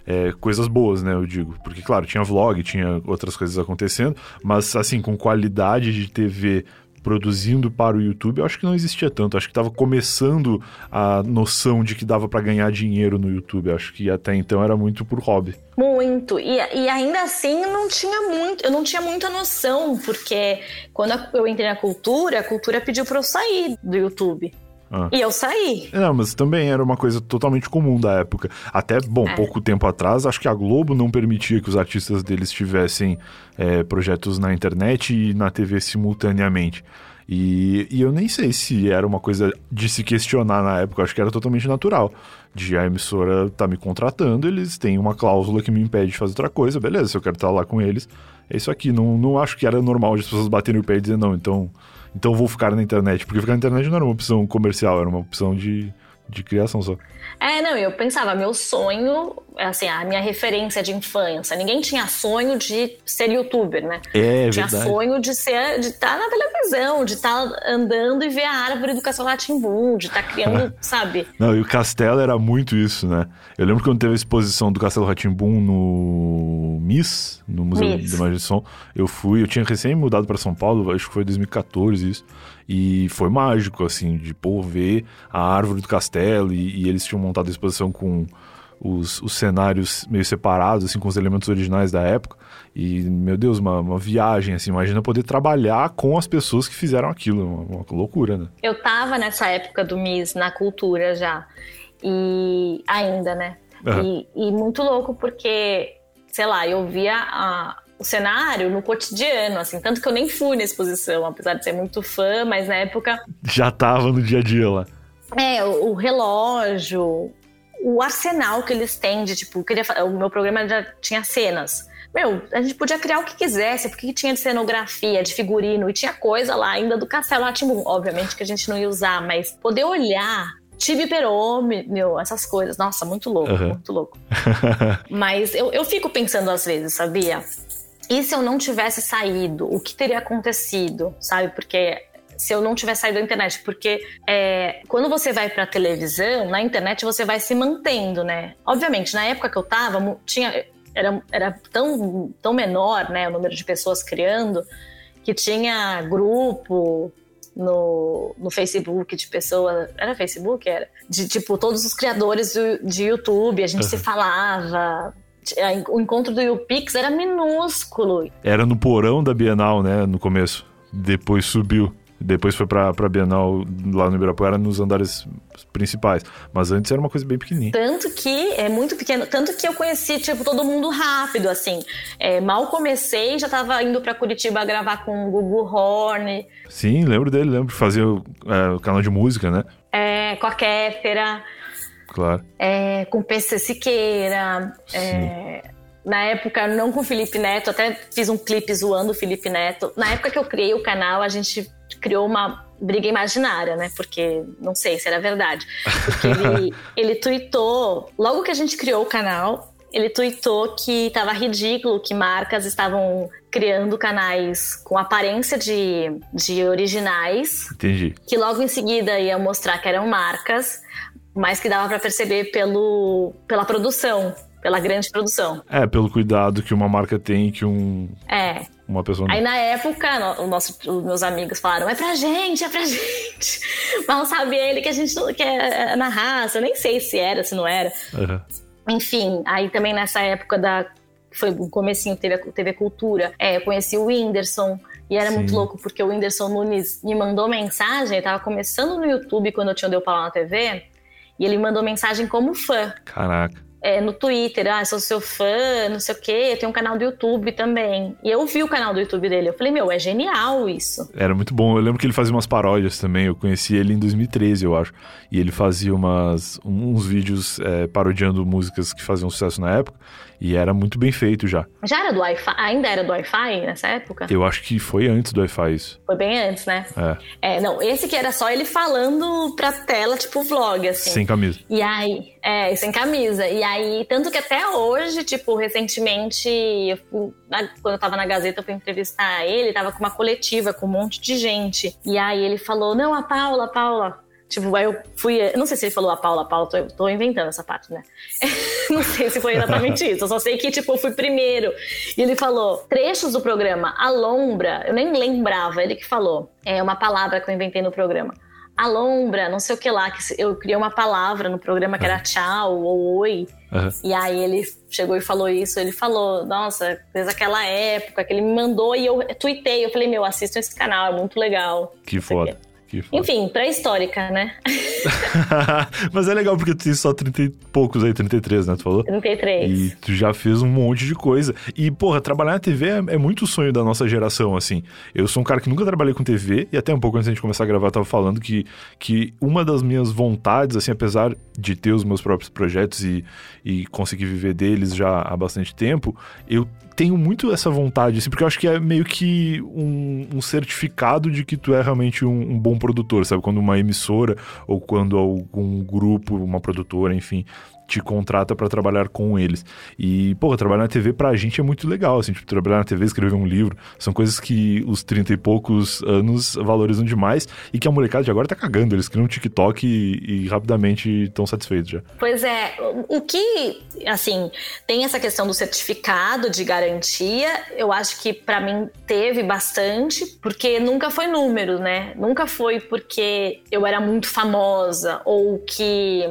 é, coisas boas, né? Eu digo. Porque, claro, tinha vlog, tinha outras coisas acontecendo, mas, assim, com qualidade de TV produzindo para o YouTube, eu acho que não existia tanto. Acho que estava começando a noção de que dava para ganhar dinheiro no YouTube. Acho que até então era muito por hobby. Muito. E, e ainda assim não tinha muito, eu não tinha muita noção, porque quando eu entrei na cultura, a cultura pediu para eu sair do YouTube. Ah. E eu saí. Não, mas também era uma coisa totalmente comum da época. Até, bom, é. pouco tempo atrás, acho que a Globo não permitia que os artistas deles tivessem é, projetos na internet e na TV simultaneamente. E, e, eu nem sei se era uma coisa de se questionar na época, acho que era totalmente natural. De a emissora tá me contratando, eles têm uma cláusula que me impede de fazer outra coisa, beleza, se eu quero estar lá com eles, é isso aqui. Não, não acho que era normal as pessoas baterem o pé e dizer, não, então então vou ficar na internet. Porque ficar na internet não era uma opção comercial, era uma opção de, de criação só. É, não, eu pensava, meu sonho assim, a minha referência de infância. Ninguém tinha sonho de ser youtuber, né? É, tinha verdade. sonho de ser, de estar tá na televisão, de estar tá andando e ver a árvore do Castelo Ratimbum, de estar tá criando, sabe? Não, e o Castelo era muito isso, né? Eu lembro quando teve a exposição do Castelo Ratimbum no MIS, no Museu Miss. da Imagem de Som, eu fui, eu tinha recém mudado para São Paulo, acho que foi 2014 isso. E foi mágico, assim, de pô, ver a árvore do castelo e, e eles tinham montado a exposição com os, os cenários meio separados, assim, com os elementos originais da época. E, meu Deus, uma, uma viagem, assim, imagina poder trabalhar com as pessoas que fizeram aquilo, uma, uma loucura, né? Eu tava nessa época do Miss na cultura já, e ainda, né? Uhum. E, e, muito louco porque, sei lá, eu via a, o cenário no cotidiano, assim, tanto que eu nem fui na exposição, apesar de ser muito fã, mas na época... Já tava no dia a dia lá. É, o, o relógio, o arsenal que eles têm de, tipo, queria, o meu programa já tinha cenas. Meu, a gente podia criar o que quisesse, porque tinha de cenografia, de figurino, e tinha coisa lá ainda do Castelo Atimbum. Obviamente que a gente não ia usar, mas poder olhar Tibi Perô, meu, essas coisas. Nossa, muito louco, uhum. muito louco. mas eu, eu fico pensando às vezes, sabia? E se eu não tivesse saído, o que teria acontecido, sabe? Porque se eu não tivesse saído da internet, porque é, quando você vai para televisão, na internet você vai se mantendo, né? Obviamente, na época que eu tava, tinha era, era tão, tão menor, né, o número de pessoas criando, que tinha grupo no, no Facebook de pessoas. Era Facebook? Era? De tipo, todos os criadores do, de YouTube, a gente uhum. se falava. O encontro do YouPix era minúsculo. Era no porão da Bienal, né, no começo. Depois subiu. Depois foi pra, pra Bienal lá no Ibirapuera nos andares principais. Mas antes era uma coisa bem pequenininha. Tanto que é muito pequeno. Tanto que eu conheci, tipo, todo mundo rápido, assim. É, mal comecei, já tava indo pra Curitiba gravar com o Gugu Horn. Sim, lembro dele, lembro. Fazia o, é, o canal de música, né? É, com a Kéfera. Claro. É, com PC Siqueira. É, na época, não com o Felipe Neto, até fiz um clipe zoando o Felipe Neto. Na época que eu criei o canal, a gente criou uma briga imaginária, né? Porque não sei se era verdade. Porque ele, ele tweetou, logo que a gente criou o canal, ele tweetou que estava ridículo que marcas estavam criando canais com aparência de, de originais. Entendi. Que logo em seguida ia mostrar que eram marcas, mas que dava para perceber pelo, pela produção pela grande produção. É, pelo cuidado que uma marca tem que um. É. Uma pessoa. Aí na época, o nosso, os meus amigos falaram: é pra gente, é pra gente. Mal sabe ele que a gente que é na raça. Eu nem sei se era, se não era. Uhum. Enfim, aí também nessa época da. Foi o comecinho, teve a TV Cultura. É, eu conheci o Whindersson. E era Sim. muito louco, porque o Whindersson Nunes me mandou mensagem, ele tava começando no YouTube quando eu tinha o Deu Paula na TV, e ele mandou mensagem como fã. Caraca é, no Twitter, ah, sou seu fã, não sei o quê, tem um canal do YouTube também. E eu vi o canal do YouTube dele, eu falei, meu, é genial isso. Era muito bom, eu lembro que ele fazia umas paródias também, eu conheci ele em 2013, eu acho. E ele fazia umas, uns vídeos é, parodiando músicas que faziam sucesso na época. E era muito bem feito já. Já era do Wi-Fi? Ainda era do Wi-Fi nessa época? Eu acho que foi antes do Wi-Fi isso. Foi bem antes, né? É. é. Não, esse que era só ele falando pra tela, tipo vlog, assim. Sem camisa. E aí, é, sem camisa. E aí, tanto que até hoje, tipo, recentemente, eu fui, quando eu tava na Gazeta, eu fui entrevistar ele, tava com uma coletiva com um monte de gente. E aí ele falou: Não, a Paula, a Paula Tipo, aí eu fui. Não sei se ele falou a Paula, a Paula, tô, tô inventando essa parte, né? não sei se foi exatamente isso. Eu só sei que, tipo, eu fui primeiro. E ele falou trechos do programa. Alombra, eu nem lembrava, ele que falou. É uma palavra que eu inventei no programa. Alombra, não sei o que lá, que eu criei uma palavra no programa que era tchau ou oi. Uhum. E aí ele chegou e falou isso. Ele falou, nossa, desde aquela época que ele me mandou e eu tuitei. Eu falei, meu, assistam esse canal, é muito legal. Que foda. Enfim, pré-histórica, né? Mas é legal porque tu tem só 30 e poucos aí, 33, né? Tu falou? 33. E tu já fez um monte de coisa. E, porra, trabalhar na TV é, é muito sonho da nossa geração, assim. Eu sou um cara que nunca trabalhei com TV, e até um pouco antes da gente começar a gravar, eu tava falando que, que uma das minhas vontades, assim, apesar de ter os meus próprios projetos e, e conseguir viver deles já há bastante tempo, eu tenho muito essa vontade, assim, porque eu acho que é meio que um, um certificado de que tu é realmente um, um, bom produtor, sabe? Quando uma emissora ou quando algum grupo, uma produtora, enfim, te contrata para trabalhar com eles. E, pô, trabalhar na TV pra gente é muito legal, assim, tipo, trabalhar na TV, escrever um livro, são coisas que os 30 e poucos anos valorizam demais e que a molecada de agora tá cagando, eles criam um TikTok e, e rapidamente estão satisfeitos já. Pois é, o que, assim, tem essa questão do certificado de garantia, eu acho que para mim teve bastante, porque nunca foi número, né? Nunca foi porque eu era muito famosa ou que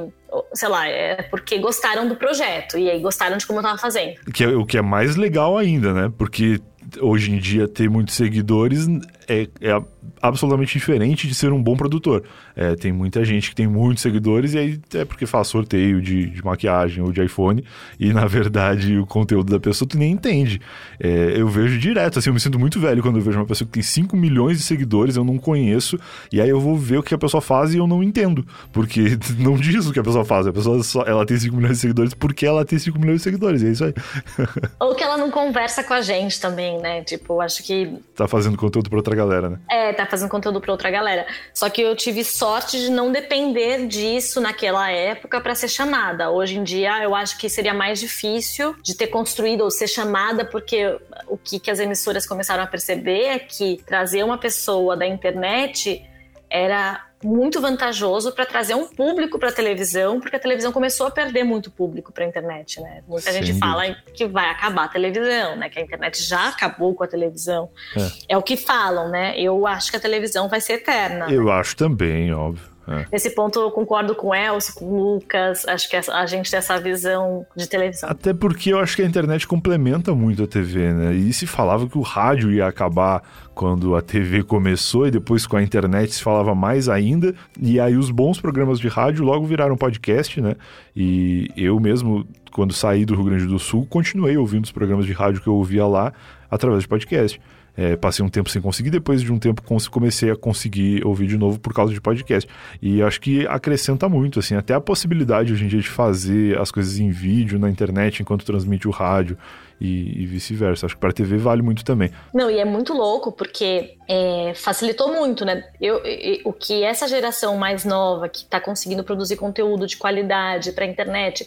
sei lá, é porque gostaram do projeto e aí gostaram de como eu tava fazendo. Que é, o que é mais legal ainda, né? Porque hoje em dia ter muitos seguidores é, é absolutamente diferente de ser um bom produtor. É, tem muita gente que tem muitos seguidores e aí é porque faz sorteio de, de, maquiagem ou de iPhone e na verdade o conteúdo da pessoa tu nem entende. É, eu vejo direto, assim, eu me sinto muito velho quando eu vejo uma pessoa que tem 5 milhões de seguidores, eu não conheço, e aí eu vou ver o que a pessoa faz e eu não entendo, porque não diz o que a pessoa faz, a pessoa só, ela tem 5 milhões de seguidores porque ela tem 5 milhões de seguidores, é isso aí. ou que ela não conversa com a gente também, né? Tipo, acho que... Tá fazendo conteúdo pra outra galera, né? É, tá fazendo conteúdo pra outra galera. Só que eu tive sorte de não depender disso naquela época para ser chamada. Hoje em dia, eu acho que seria mais difícil de ter construído ou ser chamada, porque o que, que as emissoras começaram a perceber é que trazer uma pessoa da internet era muito vantajoso para trazer um público para a televisão, porque a televisão começou a perder muito público para a internet, né? Muita Sem gente fala que vai acabar a televisão, né? Que a internet já acabou com a televisão. É. é o que falam, né? Eu acho que a televisão vai ser eterna. Eu né? acho também, óbvio. É. Nesse ponto eu concordo com o Elcio, com o Lucas, acho que a gente tem essa visão de televisão. Até porque eu acho que a internet complementa muito a TV, né? E se falava que o rádio ia acabar quando a TV começou e depois com a internet se falava mais ainda. E aí os bons programas de rádio logo viraram podcast, né? E eu mesmo, quando saí do Rio Grande do Sul, continuei ouvindo os programas de rádio que eu ouvia lá através de podcast. É, passei um tempo sem conseguir, depois de um tempo comecei a conseguir ouvir de novo por causa de podcast. E acho que acrescenta muito, assim, até a possibilidade hoje em dia de fazer as coisas em vídeo, na internet, enquanto transmite o rádio e, e vice-versa. Acho que para TV vale muito também. Não, e é muito louco porque é, facilitou muito, né? Eu, eu, o que essa geração mais nova que está conseguindo produzir conteúdo de qualidade para a internet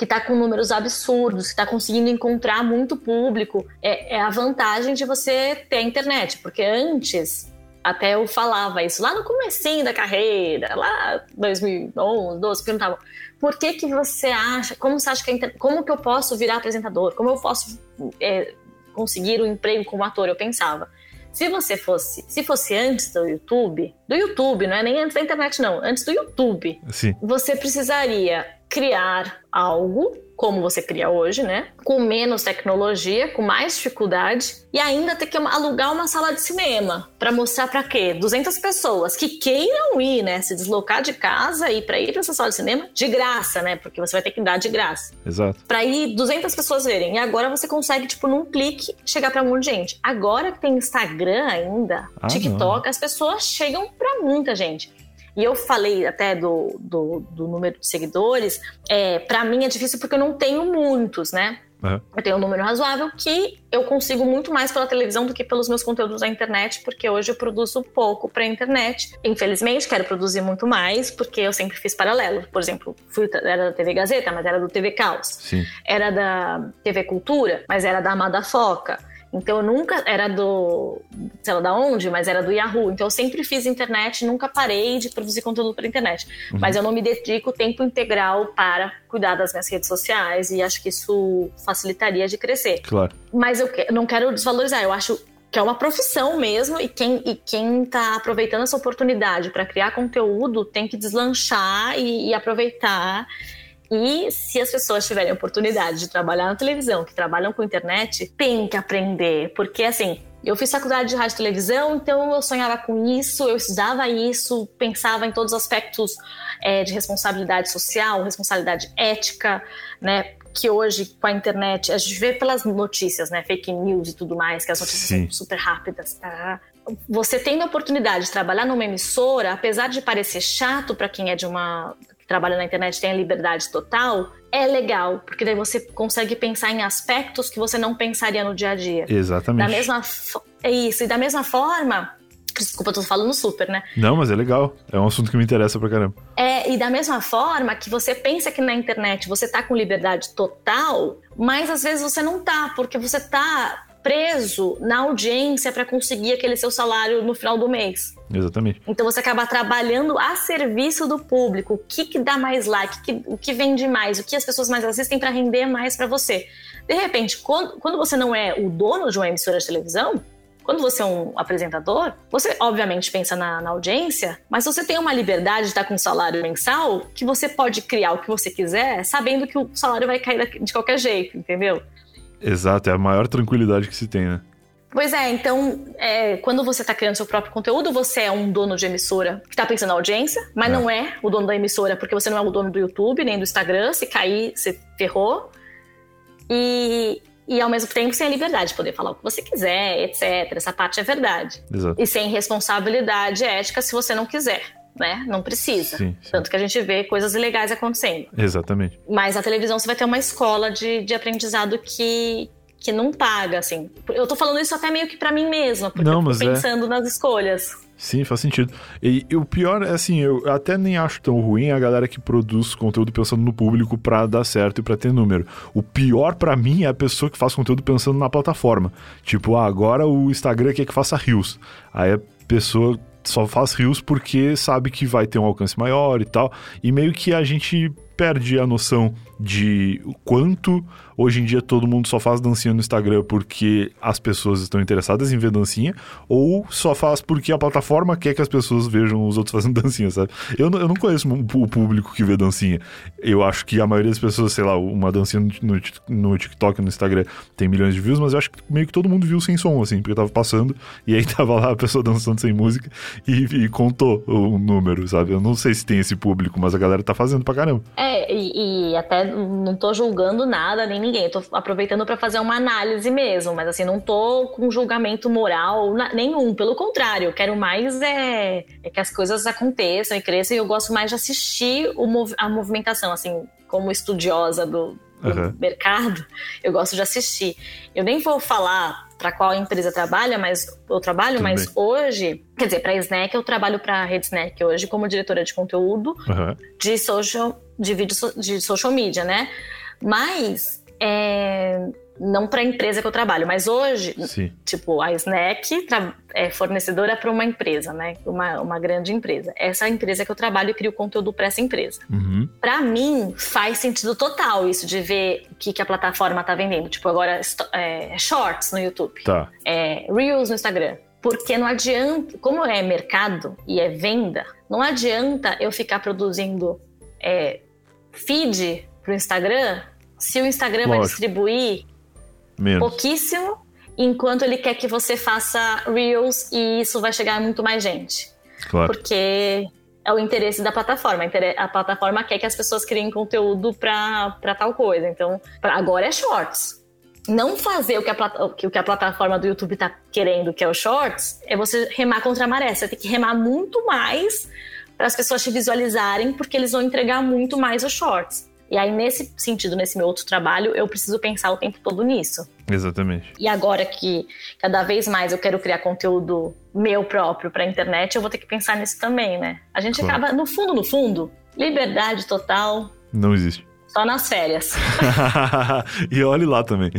que está com números absurdos, que está conseguindo encontrar muito público, é, é, a vantagem de você ter a internet, porque antes até eu falava isso lá no comecinho da carreira, lá 2011, 12, perguntavam por que que você acha, como você acha que inter... como que eu posso virar apresentador, como eu posso é, conseguir um emprego como ator? Eu pensava, se você fosse, se fosse antes do YouTube, do YouTube, não é nem antes da internet não, antes do YouTube, Sim. você precisaria criar algo como você cria hoje, né? Com menos tecnologia, com mais dificuldade e ainda ter que alugar uma sala de cinema para mostrar para quê? 200 pessoas que queiram ir, né? Se deslocar de casa e para ir para essa sala de cinema de graça, né? Porque você vai ter que dar de graça. Exato. Para ir 200 pessoas verem. E agora você consegue tipo num clique chegar para um monte de gente. Agora que tem Instagram ainda, ah, TikTok, não. as pessoas chegam para muita gente. E eu falei até do, do, do número de seguidores, é, para mim é difícil porque eu não tenho muitos, né? Uhum. Eu tenho um número razoável que eu consigo muito mais pela televisão do que pelos meus conteúdos na internet, porque hoje eu produzo pouco para a internet. Infelizmente, quero produzir muito mais, porque eu sempre fiz paralelo. Por exemplo, fui, era da TV Gazeta, mas era do TV Caos. Sim. Era da TV Cultura, mas era da Amada Foca. Então eu nunca era do, sei lá da onde, mas era do Yahoo. Então eu sempre fiz internet, nunca parei de produzir conteúdo para internet. Uhum. Mas eu não me dedico tempo integral para cuidar das minhas redes sociais e acho que isso facilitaria de crescer. Claro. Mas eu não quero desvalorizar, eu acho que é uma profissão mesmo e quem e quem está aproveitando essa oportunidade para criar conteúdo tem que deslanchar e, e aproveitar e se as pessoas tiverem oportunidade de trabalhar na televisão, que trabalham com internet, tem que aprender. Porque, assim, eu fiz faculdade de rádio e televisão, então eu sonhava com isso, eu estudava isso, pensava em todos os aspectos é, de responsabilidade social, responsabilidade ética, né? Que hoje, com a internet, a gente vê pelas notícias, né? Fake news e tudo mais, que as notícias Sim. são super rápidas. Tá? Você tendo a oportunidade de trabalhar numa emissora, apesar de parecer chato para quem é de uma trabalha na internet tem a liberdade total, é legal, porque daí você consegue pensar em aspectos que você não pensaria no dia a dia. Exatamente. Da mesma é isso, e da mesma forma, Desculpa, eu tô falando super, né? Não, mas é legal. É um assunto que me interessa pra caramba. É, e da mesma forma que você pensa que na internet você tá com liberdade total, mas às vezes você não tá, porque você tá preso na audiência para conseguir aquele seu salário no final do mês. Exatamente. Então você acaba trabalhando a serviço do público. O que, que dá mais like, o que, o que vende mais, o que as pessoas mais assistem para render mais para você. De repente, quando, quando você não é o dono de uma emissora de televisão, quando você é um apresentador, você obviamente pensa na, na, audiência, mas você tem uma liberdade de estar com um salário mensal que você pode criar o que você quiser, sabendo que o salário vai cair de qualquer jeito, entendeu? Exato, é a maior tranquilidade que se tem, né? Pois é, então, é, quando você está criando seu próprio conteúdo, você é um dono de emissora que está pensando na audiência, mas é. não é o dono da emissora, porque você não é o dono do YouTube nem do Instagram. Se cair, você ferrou. E, e ao mesmo tempo sem a liberdade de poder falar o que você quiser, etc. Essa parte é verdade. Exato. E sem responsabilidade ética se você não quiser né? Não precisa. Sim, sim. Tanto que a gente vê coisas ilegais acontecendo. Exatamente. Mas a televisão você vai ter uma escola de, de aprendizado que, que não paga, assim. Eu tô falando isso até meio que para mim mesma, porque não, eu tô é pensando é... nas escolhas. Sim, faz sentido. E, e, o pior é assim, eu até nem acho tão ruim a galera que produz conteúdo pensando no público para dar certo e para ter número. O pior para mim é a pessoa que faz conteúdo pensando na plataforma. Tipo, ah, agora o Instagram quer que faça rios. Aí a pessoa só faz rios porque sabe que vai ter um alcance maior e tal. E meio que a gente perde a noção de quanto hoje em dia todo mundo só faz dancinha no Instagram porque as pessoas estão interessadas em ver dancinha, ou só faz porque a plataforma quer que as pessoas vejam os outros fazendo dancinha, sabe? Eu, eu não conheço o público que vê dancinha. Eu acho que a maioria das pessoas, sei lá, uma dancinha no, no TikTok, no Instagram tem milhões de views, mas eu acho que meio que todo mundo viu sem som, assim, porque tava passando e aí tava lá a pessoa dançando sem música e, e contou o número, sabe? Eu não sei se tem esse público, mas a galera tá fazendo pra caramba. É, e, e até não tô julgando nada nem ninguém. Eu tô aproveitando para fazer uma análise mesmo, mas assim, não tô com julgamento moral nenhum. Pelo contrário, eu quero mais é, é que as coisas aconteçam e cresçam e eu gosto mais de assistir o, a movimentação, assim, como estudiosa do, do uhum. mercado, eu gosto de assistir. Eu nem vou falar para qual empresa trabalha, mas eu trabalho, Tudo mas bem. hoje, quer dizer, para a Snack eu trabalho para a Rede Snack hoje como diretora de conteúdo uhum. de social, de vídeo de social media, né? Mas é, não para a empresa que eu trabalho, mas hoje, Sim. tipo, a Snack é fornecedora para uma empresa, né? Uma, uma grande empresa. Essa empresa que eu trabalho e crio conteúdo para essa empresa. Uhum. Para mim, faz sentido total isso de ver o que, que a plataforma tá vendendo. Tipo, agora é, Shorts no YouTube, tá. é, Reels no Instagram. Porque não adianta, como é mercado e é venda, não adianta eu ficar produzindo é, feed pro Instagram se o Instagram Lógico. vai distribuir Menos. pouquíssimo, enquanto ele quer que você faça Reels e isso vai chegar a muito mais gente. Claro. Porque é o interesse da plataforma. A plataforma quer que as pessoas criem conteúdo para tal coisa. Então, agora é Shorts. Não fazer o que, a, o que a plataforma do YouTube está querendo, que é o Shorts, é você remar contra a maré. Você tem que remar muito mais para as pessoas te visualizarem, porque eles vão entregar muito mais os Shorts. E aí, nesse sentido, nesse meu outro trabalho, eu preciso pensar o tempo todo nisso. Exatamente. E agora que cada vez mais eu quero criar conteúdo meu próprio para a internet, eu vou ter que pensar nisso também, né? A gente claro. acaba, no fundo, no fundo, liberdade total. Não existe. Só nas férias. e olhe lá também.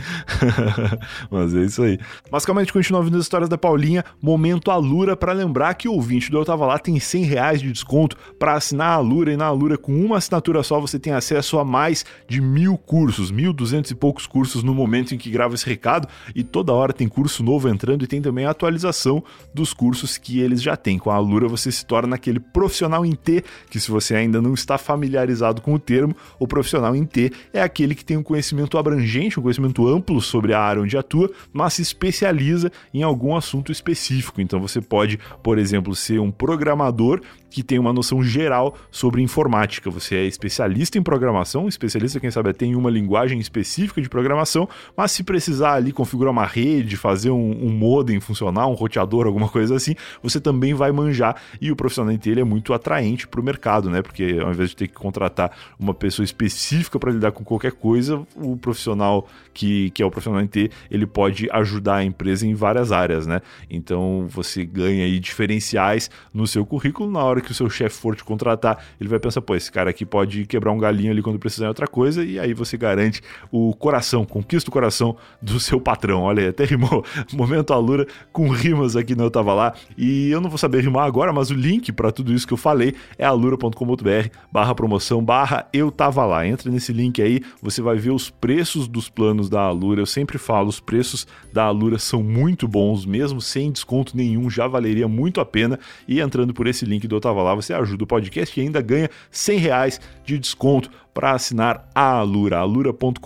Mas é isso aí. Mas calma, a gente continua ouvindo as histórias da Paulinha. Momento Alura para lembrar que o ouvinte do Eu Tava Lá tem 100 reais de desconto para assinar a Alura. E na Alura, com uma assinatura só, você tem acesso a mais de mil cursos, mil duzentos e poucos cursos no momento em que grava esse recado. E toda hora tem curso novo entrando e tem também a atualização dos cursos que eles já têm. Com a Alura, você se torna aquele profissional em T, que se você ainda não está familiarizado com o termo, o profissional profissional em T é aquele que tem um conhecimento abrangente, um conhecimento amplo sobre a área onde atua, mas se especializa em algum assunto específico. Então você pode, por exemplo, ser um programador que tem uma noção geral sobre informática. Você é especialista em programação, especialista, quem sabe, tem uma linguagem específica de programação, mas se precisar ali configurar uma rede, fazer um, um modem funcionar, um roteador, alguma coisa assim, você também vai manjar e o profissional inteiro é muito atraente para o mercado, né? Porque ao invés de ter que contratar uma pessoa específica para lidar com qualquer coisa, o profissional que, que é o profissional em T, ele pode ajudar a empresa em várias áreas, né? Então você ganha aí diferenciais no seu currículo, na hora que o seu chefe for te contratar, ele vai pensar, pô, esse cara aqui pode quebrar um galinho ali quando precisar de outra coisa, e aí você garante o coração, conquista o coração do seu patrão. Olha até rimou. Momento Alura com rimas aqui Eu Tava Lá. E eu não vou saber rimar agora, mas o link para tudo isso que eu falei é alura.com.br barra promoção barra Eu Tava Lá. Entra nesse link aí, você vai ver os preços dos planos da Alura. Eu sempre falo, os preços da Alura são muito bons, mesmo sem desconto nenhum, já valeria muito a pena. E entrando por esse link do Eu Tava Lá, você ajuda o podcast e ainda ganha 100 reais de desconto para assinar a Alura, alura.com.br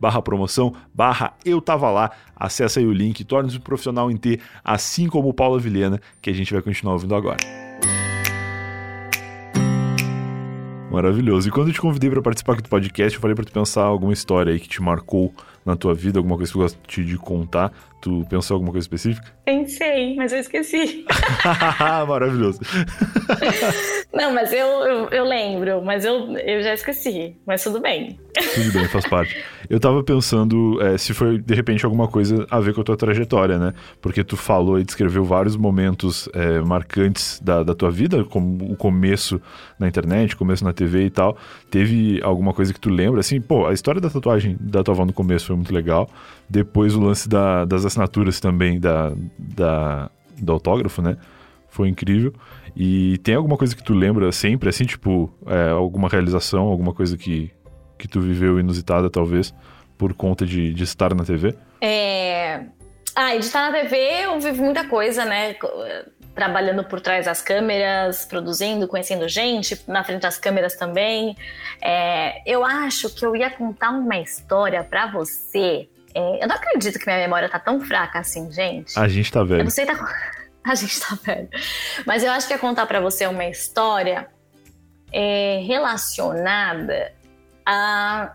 barra promoção, barra eu tava lá, acessa aí o link, torne-se um profissional em T, assim como o Paulo Vilhena, que a gente vai continuar ouvindo agora. Maravilhoso. E quando eu te convidei para participar aqui do podcast, eu falei para tu pensar alguma história aí que te marcou na tua vida, alguma coisa que tu gosta de contar. Tu pensou alguma coisa específica? Pensei, mas eu esqueci. Maravilhoso. Não, mas eu, eu, eu, lembro, mas eu, eu já esqueci. Mas tudo bem. Tudo bem, faz parte. Eu tava pensando é, se foi, de repente, alguma coisa a ver com a tua trajetória, né? Porque tu falou e descreveu vários momentos é, marcantes da, da tua vida, como o começo na internet, começo na TV e tal. Teve alguma coisa que tu lembra? Assim, pô, a história da tatuagem da tua avó no começo foi muito legal. Depois o lance da, das assinaturas também, da, da, do autógrafo, né? Foi incrível. E tem alguma coisa que tu lembra sempre, assim, tipo, é, alguma realização, alguma coisa que, que tu viveu inusitada, talvez, por conta de, de estar na TV? É. Ah, de estar na TV eu vivo muita coisa, né? Trabalhando por trás das câmeras, produzindo, conhecendo gente, na frente das câmeras também. É, eu acho que eu ia contar uma história para você é, eu não acredito que minha memória tá tão fraca assim, gente. A gente tá velho. Eu não sei, tá... A gente tá velho. Mas eu acho que ia contar para você uma história é, relacionada a.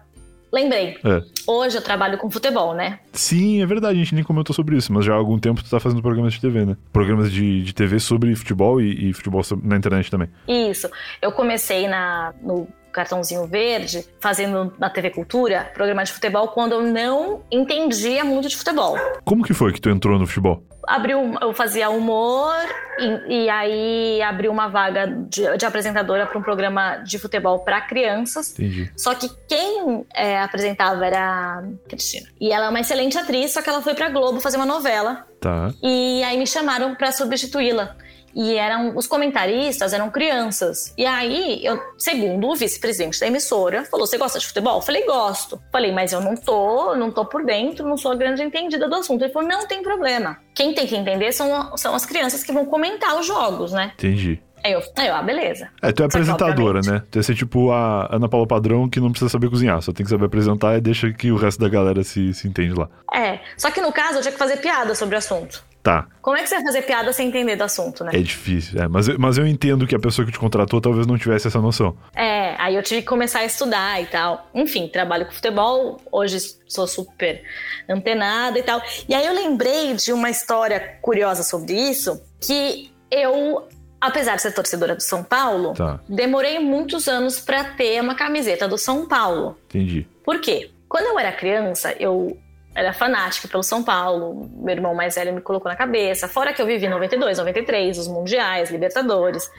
Lembrei. É. Hoje eu trabalho com futebol, né? Sim, é verdade. A gente nem comentou sobre isso, mas já há algum tempo tu tá fazendo programas de TV, né? Programas de, de TV sobre futebol e, e futebol na internet também. Isso. Eu comecei na, no cartãozinho verde, fazendo na TV Cultura, programa de futebol, quando eu não entendia muito de futebol. Como que foi que tu entrou no futebol? Abriu, eu fazia humor e, e aí abriu uma vaga de, de apresentadora para um programa de futebol para crianças. Entendi. Só que quem é, apresentava era a Cristina. E ela é uma excelente atriz, só que ela foi para Globo fazer uma novela. Tá. E aí me chamaram para substituí-la e eram os comentaristas eram crianças. E aí, eu, segundo o vice-presidente da emissora, falou: "Você gosta de futebol?" Eu falei: "Gosto". Falei: "Mas eu não tô, não tô por dentro, não sou a grande entendida do assunto". Ele falou: "Não tem problema. Quem tem que entender são, são as crianças que vão comentar os jogos, né?" Entendi. Aí eu, aí eu, ah, beleza. É, tu é apresentadora, né? Tu ia ser tipo a Ana Paula Padrão que não precisa saber cozinhar, só tem que saber apresentar e deixa que o resto da galera se, se entende lá. É, só que no caso eu tinha que fazer piada sobre o assunto. Tá. Como é que você vai fazer piada sem entender do assunto, né? É difícil, é, mas, mas eu entendo que a pessoa que te contratou talvez não tivesse essa noção. É, aí eu tive que começar a estudar e tal. Enfim, trabalho com futebol, hoje sou super antenada e tal. E aí eu lembrei de uma história curiosa sobre isso, que eu apesar de ser torcedora do São Paulo, tá. demorei muitos anos para ter uma camiseta do São Paulo. Entendi. Por quê? Quando eu era criança, eu era fanática pelo São Paulo. Meu irmão mais velho me colocou na cabeça. Fora que eu vivi 92, 93, os Mundiais, Libertadores.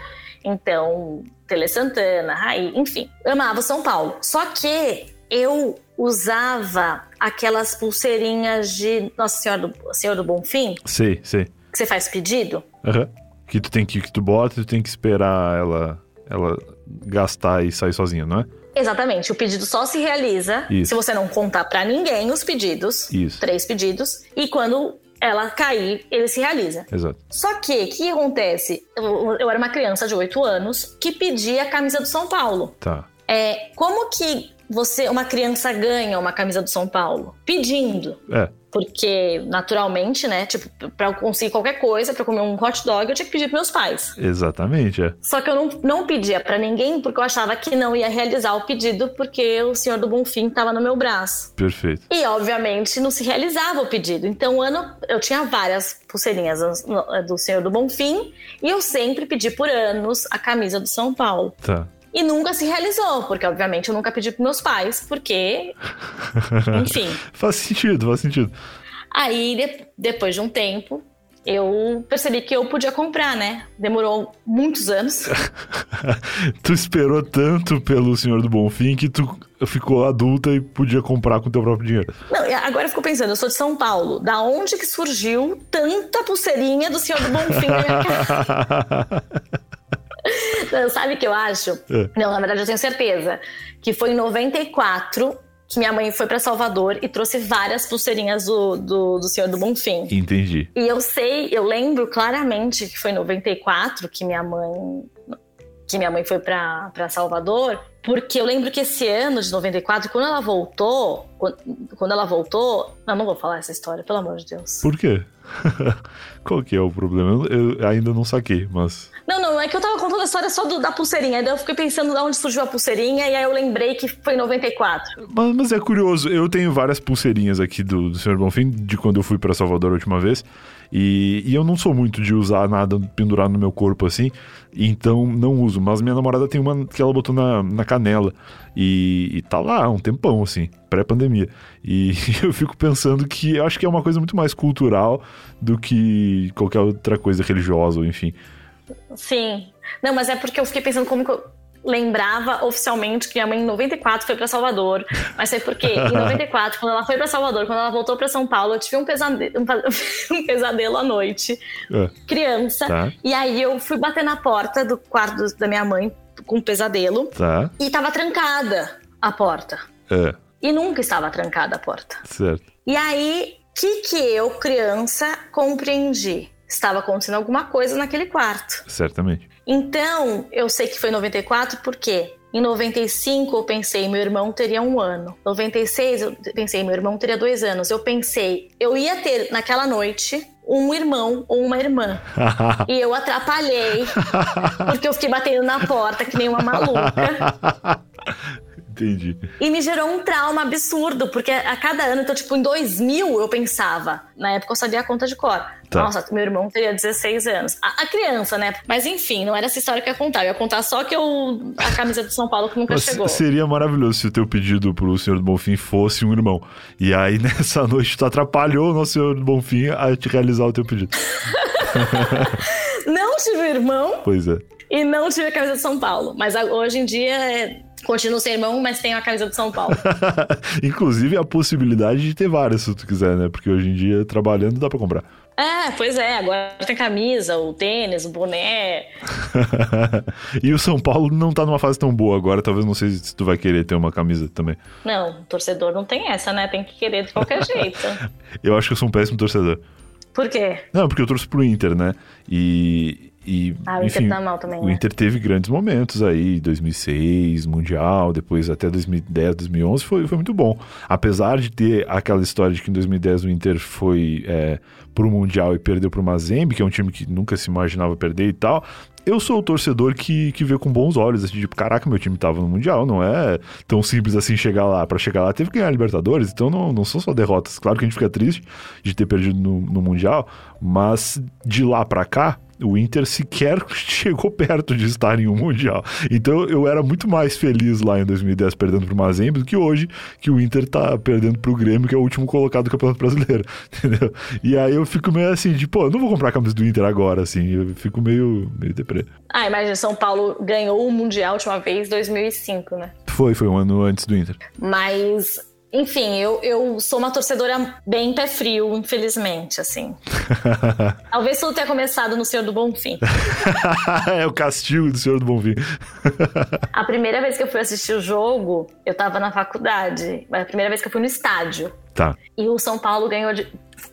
Então, Tele Santana, Raí, enfim. Amava São Paulo. Só que eu usava aquelas pulseirinhas de Nossa Senhora do, Senhor do Bonfim. Sei, sei. Que você faz pedido. Aham. Uhum. Que tu tem que, que tu bota, tu tem que esperar ela, ela gastar e sair sozinha, não é? Exatamente. O pedido só se realiza Isso. se você não contar para ninguém os pedidos. Isso. Três pedidos. E quando ela cair, ele se realiza. Exato. Só que, o que acontece? Eu, eu, era uma criança de 8 anos que pedia a camisa do São Paulo. Tá. É, como que você, uma criança ganha uma camisa do São Paulo? Pedindo. É. Porque, naturalmente, né? Tipo, pra eu conseguir qualquer coisa, pra comer um hot dog, eu tinha que pedir pros meus pais. Exatamente, é. Só que eu não, não pedia para ninguém porque eu achava que não ia realizar o pedido porque o Senhor do Bonfim tava no meu braço. Perfeito. E, obviamente, não se realizava o pedido. Então, ano, eu tinha várias pulseirinhas do Senhor do Bonfim e eu sempre pedi por anos a camisa do São Paulo. Tá. E nunca se realizou, porque obviamente eu nunca pedi para meus pais, porque. Enfim. faz sentido, faz sentido. Aí, de, depois de um tempo, eu percebi que eu podia comprar, né? Demorou muitos anos. tu esperou tanto pelo Senhor do Bonfim que tu ficou adulta e podia comprar com teu próprio dinheiro. Não, agora eu fico pensando, eu sou de São Paulo. Da onde que surgiu tanta pulseirinha do Senhor do Bonfim na minha casa? Não, sabe o que eu acho? É. Não, na verdade eu tenho certeza. Que foi em 94 que minha mãe foi para Salvador e trouxe várias pulseirinhas do, do, do Senhor do Bonfim. Entendi. E eu sei, eu lembro claramente que foi em 94 que minha mãe que minha mãe foi para Salvador, porque eu lembro que esse ano de 94, quando ela voltou, quando, quando ela voltou, não, não vou falar essa história, pelo amor de Deus. Por quê? Qual que é o problema? Eu ainda não saquei, mas. Não, não, é que eu tava contando a história só do, da pulseirinha. Daí eu fiquei pensando de onde surgiu a pulseirinha e aí eu lembrei que foi em 94. Mas, mas é curioso, eu tenho várias pulseirinhas aqui do, do Sr. Bonfim, de quando eu fui para Salvador a última vez. E, e, eu não sou muito de usar nada pendurado no meu corpo assim, então não uso. Mas minha namorada tem uma que ela botou na, na canela e, e tá lá um tempão assim, pré-pandemia. E eu fico pensando que acho que é uma coisa muito mais cultural do que qualquer outra coisa religiosa, enfim. Sim. Não, mas é porque eu fiquei pensando como que eu lembrava oficialmente que minha mãe em 94 foi para Salvador, mas foi porque em 94, quando ela foi para Salvador, quando ela voltou para São Paulo, eu tive um pesadelo, um pesadelo à noite, é. criança, tá. e aí eu fui bater na porta do quarto da minha mãe com um pesadelo, tá. e tava trancada a porta. É. E nunca estava trancada a porta. Certo. E aí, o que que eu, criança, compreendi? Estava acontecendo alguma coisa naquele quarto. Certamente. Então, eu sei que foi em 94 porque em 95 eu pensei meu irmão teria um ano. 96 eu pensei meu irmão teria dois anos. Eu pensei eu ia ter naquela noite um irmão ou uma irmã. e eu atrapalhei porque eu fiquei batendo na porta que nem uma maluca. Entendi. E me gerou um trauma absurdo, porque a cada ano, então, tipo, em 2000 eu pensava. Na época eu sabia a conta de cor. Tá. Nossa, meu irmão teria 16 anos. A, a, criança, né? Mas enfim, não era essa história que eu ia contar. Eu ia contar só que eu. A camisa do São Paulo que nunca Mas chegou. Seria maravilhoso se o teu pedido pro Senhor do Bonfim fosse um irmão. E aí, nessa noite, tu atrapalhou o nosso Senhor do Bonfim a te realizar o teu pedido. não tive irmão. Pois é. E não tive a camisa do São Paulo. Mas hoje em dia é Continuo sem irmão, mas tenho a camisa do São Paulo. Inclusive a possibilidade de ter várias, se tu quiser, né? Porque hoje em dia, trabalhando, dá pra comprar. É, pois é. Agora tem camisa, o tênis, o boné. e o São Paulo não tá numa fase tão boa agora. Talvez não sei se tu vai querer ter uma camisa também. Não, torcedor não tem essa, né? Tem que querer de qualquer jeito. eu acho que eu sou um péssimo torcedor. Por quê? Não, porque eu torço pro Inter, né? E, e, ah, o enfim, Inter tá mal também. O né? Inter teve grandes momentos aí, 2006, Mundial, depois até 2010, 2011, foi, foi muito bom. Apesar de ter aquela história de que em 2010 o Inter foi é, pro Mundial e perdeu pro Mazembe, que é um time que nunca se imaginava perder e tal, eu sou o torcedor que, que vê com bons olhos, assim, tipo, caraca, meu time tava no Mundial, não é tão simples assim chegar lá. para chegar lá teve que ganhar a Libertadores, então não, não são só derrotas. Claro que a gente fica triste de ter perdido no, no Mundial, mas de lá para cá, o Inter sequer chegou perto de estar em um Mundial. Então eu era muito mais feliz lá em 2010 perdendo pro Mazembe do que hoje que o Inter tá perdendo pro Grêmio, que é o último colocado do Campeonato Brasileiro, entendeu? E aí eu fico meio assim, de, pô, eu não vou comprar a camisa do Inter agora, assim, eu fico meio, meio deprê. Ah, imagina, São Paulo ganhou o Mundial a última vez em 2005, né? Foi, foi um ano antes do Inter. Mas enfim, eu, eu sou uma torcedora bem pé frio, infelizmente, assim. Talvez tudo tenha começado no Senhor do Bonfim. é o castigo do Senhor do Bonfim. a primeira vez que eu fui assistir o jogo, eu tava na faculdade. A primeira vez que eu fui no estádio. Tá. E o São Paulo ganhou de.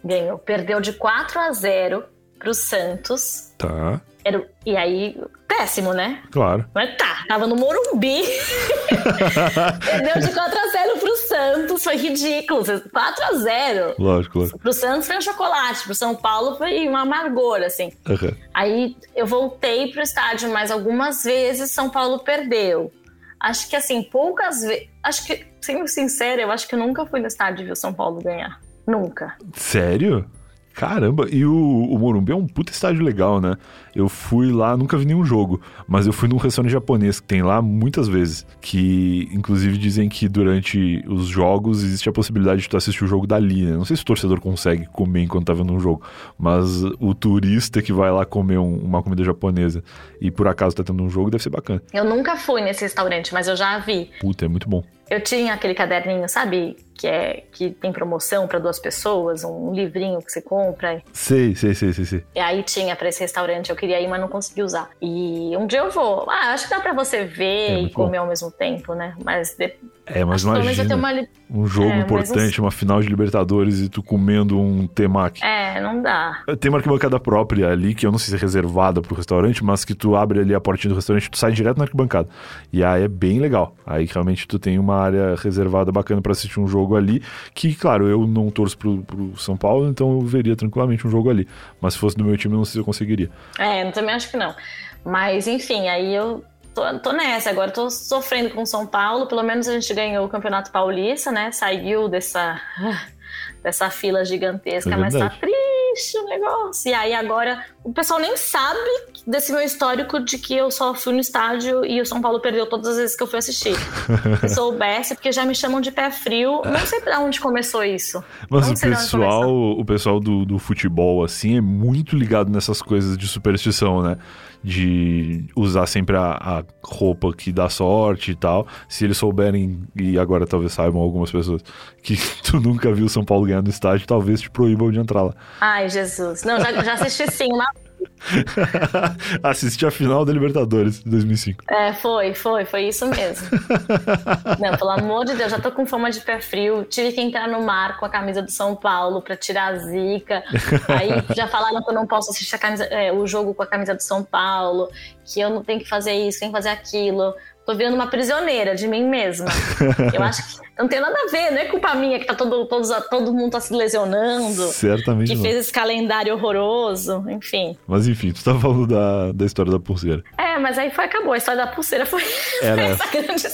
Ganhou, perdeu de 4 a 0 pro Santos. Tá. Era, e aí, péssimo, né? Claro. Mas tá, tava no Morumbi. Perdeu de 4x0 pro Santos, foi ridículo. 4x0. Lógico, lógico. Pro Santos foi um chocolate, pro São Paulo foi uma amargor, assim. Uhum. Aí eu voltei pro estádio, mas algumas vezes São Paulo perdeu. Acho que assim, poucas vezes. Acho que, sendo sincero, eu acho que eu nunca fui no estádio ver o São Paulo ganhar. Nunca. Sério? Caramba, e o, o Morumbi é um puta estádio legal, né? Eu fui lá, nunca vi nenhum jogo, mas eu fui num restaurante japonês que tem lá muitas vezes. Que inclusive dizem que durante os jogos existe a possibilidade de tu assistir o jogo dali, né? Não sei se o torcedor consegue comer enquanto tá vendo um jogo, mas o turista que vai lá comer um, uma comida japonesa e por acaso tá tendo um jogo deve ser bacana. Eu nunca fui nesse restaurante, mas eu já vi. Puta, é muito bom. Eu tinha aquele caderninho, sabe? Que é que tem promoção para duas pessoas, um livrinho que você compra. Sei, sei, sei, sei, sei. E aí tinha para esse restaurante, eu queria ir, mas não consegui usar. E um dia eu vou. Ah, acho que dá para você ver é, e comer bom. ao mesmo tempo, né? Mas de... É, mas imagina uma... um jogo é, importante, uma final de Libertadores e tu comendo um temaki. É, não dá. Tem uma arquibancada própria ali, que eu não sei se é reservada pro restaurante, mas que tu abre ali a portinha do restaurante e tu sai direto na arquibancada. E aí é bem legal. Aí realmente tu tem uma área reservada bacana para assistir um jogo ali, que, claro, eu não torço pro, pro São Paulo, então eu veria tranquilamente um jogo ali. Mas se fosse do meu time, eu não sei se eu conseguiria. É, eu também acho que não. Mas, enfim, aí eu tô, tô nessa, agora tô sofrendo com São Paulo, pelo menos a gente ganhou o Campeonato Paulista, né? Saiu dessa, dessa fila gigantesca, é mas tá triste o negócio. E aí agora o pessoal nem sabe desse meu histórico de que eu só fui no estádio e o São Paulo perdeu todas as vezes que eu fui assistir. Se soubesse, porque já me chamam de pé frio, não sei pra onde começou isso. Mas o pessoal, o pessoal do, do futebol, assim, é muito ligado nessas coisas de superstição, né? De usar sempre a, a, roupa que dá sorte e tal. Se eles souberem, e agora talvez saibam algumas pessoas, que tu nunca viu São Paulo ganhar no estádio, talvez te proíbam de entrar lá. Ai, Jesus. Não, já, já assisti sim, uma Assisti a final da Libertadores de 2005. É, foi, foi, foi isso mesmo. não, pelo amor de Deus, já tô com fama de pé frio. Tive que entrar no mar com a camisa do São Paulo para tirar a zica. Aí já falaram que eu não posso assistir camisa, é, o jogo com a camisa do São Paulo, que eu não tenho que fazer isso, tem que fazer aquilo. Tô virando uma prisioneira de mim mesma. Eu acho que não tem nada a ver, não é culpa minha que tá todo, todos, todo mundo tá se lesionando. Certamente. Que não. fez esse calendário horroroso, enfim. Mas enfim, tu tá falando da, da história da pulseira. É, mas aí foi, acabou. A história da pulseira foi. Era essa grande...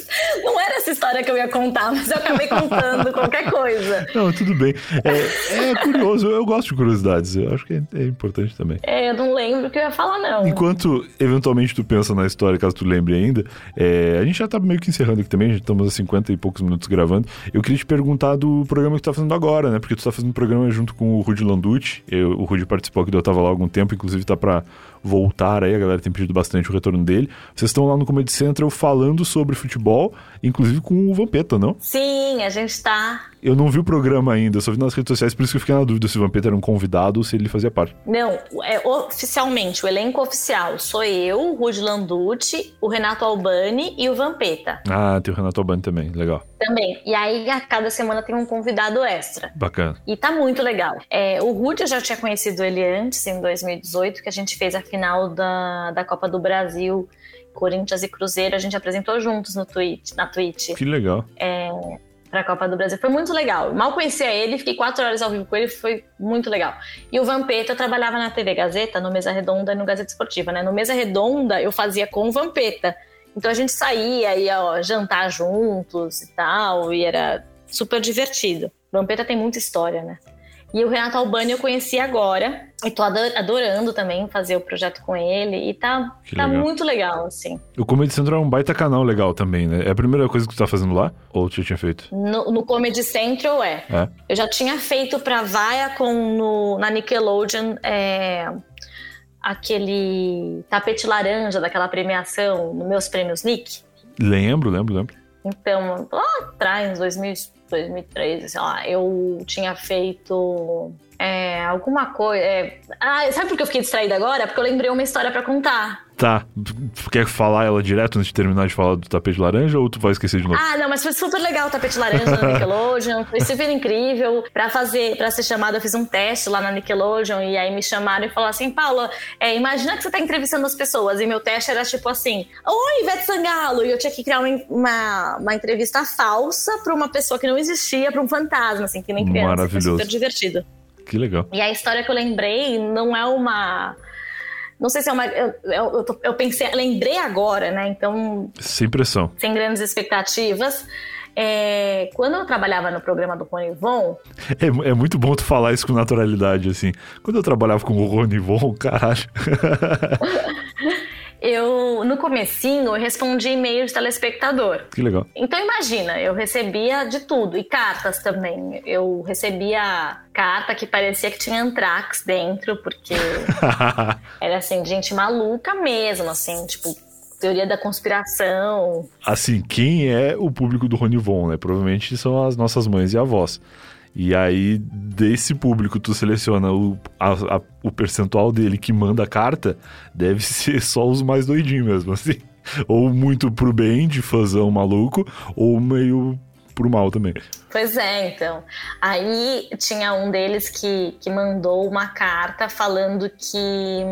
Não era essa história que eu ia contar, mas eu acabei contando qualquer coisa. Não, tudo bem. É, é curioso, eu gosto de curiosidades. Eu acho que é, é, importante também. É, eu não lembro o que eu ia falar, não. Enquanto eventualmente tu pensa na história, caso tu lembre ainda, é, a gente já tá meio que encerrando aqui também, já estamos a 50 e poucos minutos gravando. Eu queria te perguntar do programa que tu tá fazendo agora, né? Porque tu tá fazendo um programa junto com o Rudy Landucci. Eu, o Rudy participou aqui, eu tava lá há algum tempo, inclusive tá pra voltar aí, a galera tem pedido bastante o retorno dele. Vocês estão lá no Comedy Central falando sobre futebol, inclusive com o Vampeta, não? Sim, a gente tá. Eu não vi o programa ainda, só vi nas redes sociais, por isso que eu fiquei na dúvida se o Vampeta era um convidado ou se ele fazia parte. Não, é oficialmente, o elenco oficial sou eu, o Rudy Landucci, o Renato Albani e o Vampeta. Ah, tem o Renato Albani também, legal. Também. E aí, a cada semana tem um convidado extra. Bacana. E tá muito legal. É, o Rudy eu já tinha conhecido ele antes, em 2018, que a gente fez a final da, da Copa do Brasil, Corinthians e Cruzeiro, a gente apresentou juntos no Twitch, na Twitch. Que legal. É, pra Copa do Brasil. Foi muito legal. Mal conhecia ele, fiquei quatro horas ao vivo com ele, foi muito legal. E o Vampeta, eu trabalhava na TV Gazeta, no Mesa Redonda e no Gazeta Esportiva, né? No Mesa Redonda, eu fazia com o Vampeta. Então a gente saía, ia ó, jantar juntos e tal, e era super divertido. Vampeta tem muita história, né? E o Renato Albani eu conheci agora. E tô adorando também fazer o projeto com ele. E tá, tá muito legal, assim. O Comedy Central é um baita canal legal também, né? É a primeira coisa que tu tá fazendo lá? Ou tu já tinha feito? No, no Comedy Central é. é. Eu já tinha feito pra Viacom no, na Nickelodeon. É, aquele tapete laranja daquela premiação, nos meus prêmios Nick. Lembro, lembro, lembro. Então, lá atrás, em 2000, 2003, sei lá, eu tinha feito é, alguma coisa. É... Ah, sabe por que eu fiquei distraída agora? Porque eu lembrei uma história para contar. Tá. Quer falar ela direto antes de terminar de falar do tapete laranja ou tu vai esquecer de novo? Ah, não, mas foi super legal o tapete laranja na Nickelodeon. Foi super incrível. Pra fazer, para ser chamada, eu fiz um teste lá na Nickelodeon e aí me chamaram e falaram assim: Paula, é, imagina que você tá entrevistando as pessoas. E meu teste era tipo assim: Oi, Ivete Sangalo! E eu tinha que criar uma, uma, uma entrevista falsa pra uma pessoa que não existia, pra um fantasma, assim, que nem criança. Maravilhoso. Foi super divertido. Que legal. E a história que eu lembrei não é uma. Não sei se é uma. Eu, eu, eu pensei, lembrei agora, né? Então. Sem pressão. Sem grandes expectativas. É, quando eu trabalhava no programa do Rony Von. É, é, muito bom tu falar isso com naturalidade, assim. Quando eu trabalhava com o Rony Von, caralho. eu, no comecinho, eu respondi e-mail de telespectador. Que legal. Então imagina, eu recebia de tudo, e cartas também. Eu recebia carta que parecia que tinha antrax dentro, porque era assim, gente maluca mesmo, assim, tipo, teoria da conspiração. Assim, quem é o público do Rony Von, né? Provavelmente são as nossas mães e avós. E aí, desse público, tu seleciona o, a, a, o percentual dele que manda a carta, deve ser só os mais doidinhos mesmo, assim. Ou muito pro bem, de fãzão maluco, ou meio pro mal também. Pois é, então. Aí tinha um deles que, que mandou uma carta falando que.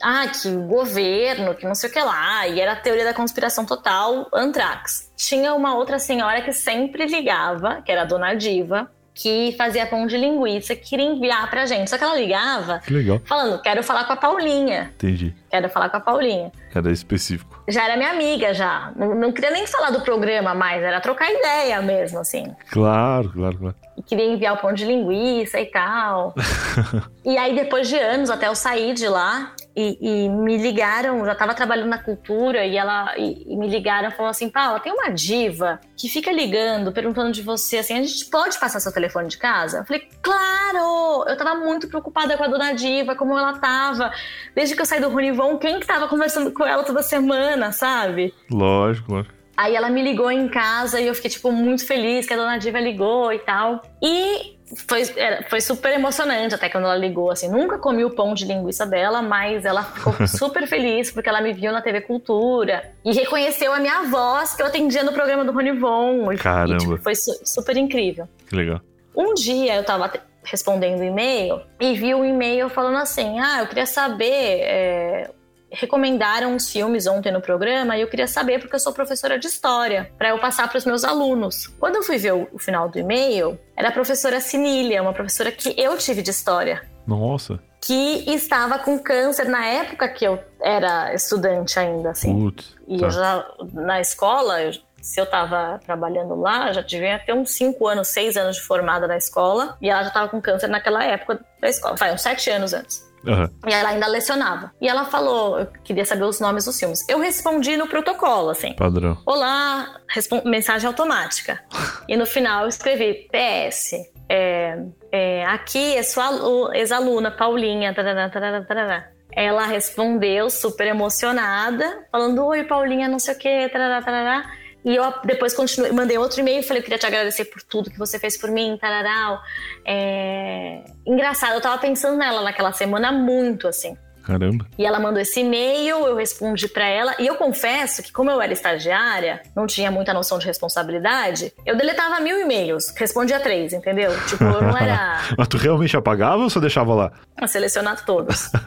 Ah, que o governo, que não sei o que lá, e era a teoria da conspiração total, Antrax. Tinha uma outra senhora que sempre ligava, que era a Dona Diva, que fazia pão de linguiça, que queria enviar pra gente. Só que ela ligava que legal. falando, quero falar com a Paulinha. Entendi. Quero falar com a Paulinha. Era específico. Já era minha amiga, já. Não, não queria nem falar do programa mais, era trocar ideia mesmo, assim. Claro, claro, claro. E queria enviar o pão de linguiça e tal. e aí, depois de anos, até eu sair de lá, e, e, me ligaram, já estava trabalhando na cultura e ela e, e me ligaram e falaram assim, Paula, tem uma diva que fica ligando, perguntando de você assim, a gente pode passar seu telefone de casa? Eu falei, claro! Eu estava muito preocupada com a dona diva, como ela tava. Desde que eu saí do Runivon, quem que tava conversando com ela toda semana, sabe? Lógico, lógico. Aí ela me ligou em casa e eu fiquei, tipo, muito feliz que a dona Diva ligou e tal. E foi, era, foi super emocionante até quando ela ligou, assim. Nunca comi o pão de linguiça dela, mas ela ficou super feliz porque ela me viu na TV Cultura e reconheceu a minha voz que eu atendia no programa do Rony Von. Caramba. E, tipo, foi su super incrível. Que legal. Um dia eu tava respondendo e-mail e vi um e-mail falando assim: Ah, eu queria saber é, recomendaram uns filmes ontem no programa e eu queria saber porque eu sou professora de história, para eu passar para os meus alunos. Quando eu fui ver o, final do e-mail, era a professora Sinília, uma professora que eu tive de história. Nossa. Que estava com câncer na época que eu era estudante ainda, assim. Putz, e tá. eu já, na escola, eu, se eu estava trabalhando lá, já devia ter uns 5 anos, 6 anos de formada na escola. E ela já estava com câncer naquela época da escola, faz uns 7 anos antes. Uhum. E ela ainda lecionava. E ela falou, queria saber os nomes dos filmes. Eu respondi no protocolo, assim. Padrão. Olá, mensagem automática. e no final eu escrevi PS. É, é, aqui é sua ex-aluna, Paulinha. Tarará, tarará, tarará. Ela respondeu super emocionada, falando: Oi, Paulinha, não sei o que, tarará, tarará. E eu depois continuei, mandei outro e-mail, falei, queria te agradecer por tudo que você fez por mim, tararau. É... Engraçado, eu tava pensando nela naquela semana muito, assim. Caramba. E ela mandou esse e-mail, eu respondi para ela. E eu confesso que, como eu era estagiária, não tinha muita noção de responsabilidade, eu deletava mil e-mails, respondia três, entendeu? Tipo, eu não era. Mas tu realmente apagava ou só deixava lá? A selecionar todos.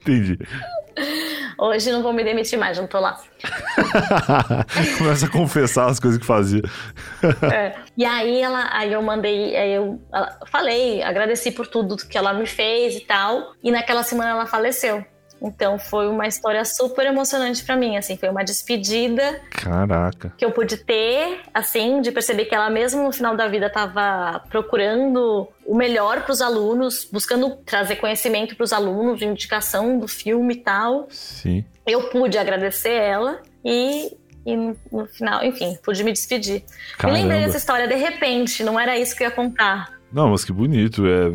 Entendi. Hoje não vou me demitir mais, não tô lá. Começa a confessar as coisas que fazia. é. E aí ela, aí eu mandei, aí eu falei, agradeci por tudo que ela me fez e tal. E naquela semana ela faleceu. Então foi uma história super emocionante para mim, assim, foi uma despedida. Caraca. Que eu pude ter, assim, de perceber que ela mesmo no final da vida estava procurando o melhor para os alunos, buscando trazer conhecimento para os alunos, indicação do filme e tal. Sim. Eu pude agradecer ela e e no final, enfim, pude me despedir. Caramba. Me lembrei dessa história de repente, não era isso que eu ia contar. Não, mas que bonito. É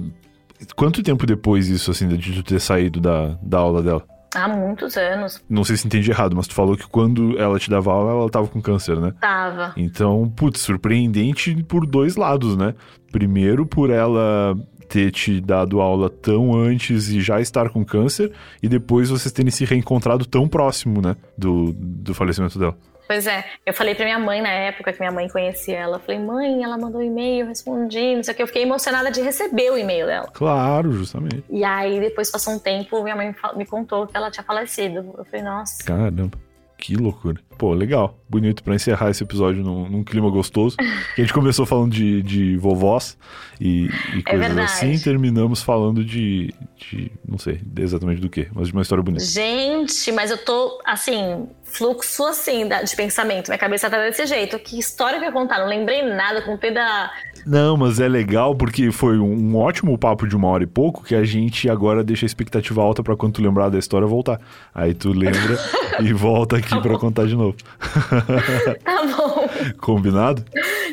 Quanto tempo depois isso, assim, de tu ter saído da, da aula dela? Há muitos anos. Não sei se entendi errado, mas tu falou que quando ela te dava aula, ela tava com câncer, né? Tava. Então, putz, surpreendente por dois lados, né? Primeiro, por ela ter te dado aula tão antes e já estar com câncer, e depois vocês terem se reencontrado tão próximo, né? Do, do falecimento dela. Pois é, eu falei pra minha mãe na época que minha mãe conhecia ela. Eu falei, mãe, ela mandou um e-mail, eu respondi, não sei o que. Eu fiquei emocionada de receber o e-mail dela. Claro, justamente. E aí, depois passou um tempo, minha mãe me contou que ela tinha falecido. Eu falei, nossa. Caramba. Que loucura. Pô, legal. Bonito para encerrar esse episódio num, num, clima gostoso. Que a gente começou falando de, de vovós e, e é coisas é assim, terminamos falando de, de. não sei exatamente do que, mas de uma história bonita. Gente, mas eu tô, assim, fluxo assim de pensamento. Minha cabeça tá desse jeito. Que história que eu ia contar? Não lembrei nada, contei da não, mas é legal porque foi um ótimo papo de uma hora e pouco que a gente agora deixa a expectativa alta para quando tu lembrar da história voltar. Aí tu lembra e volta aqui tá para contar de novo. tá bom. Combinado?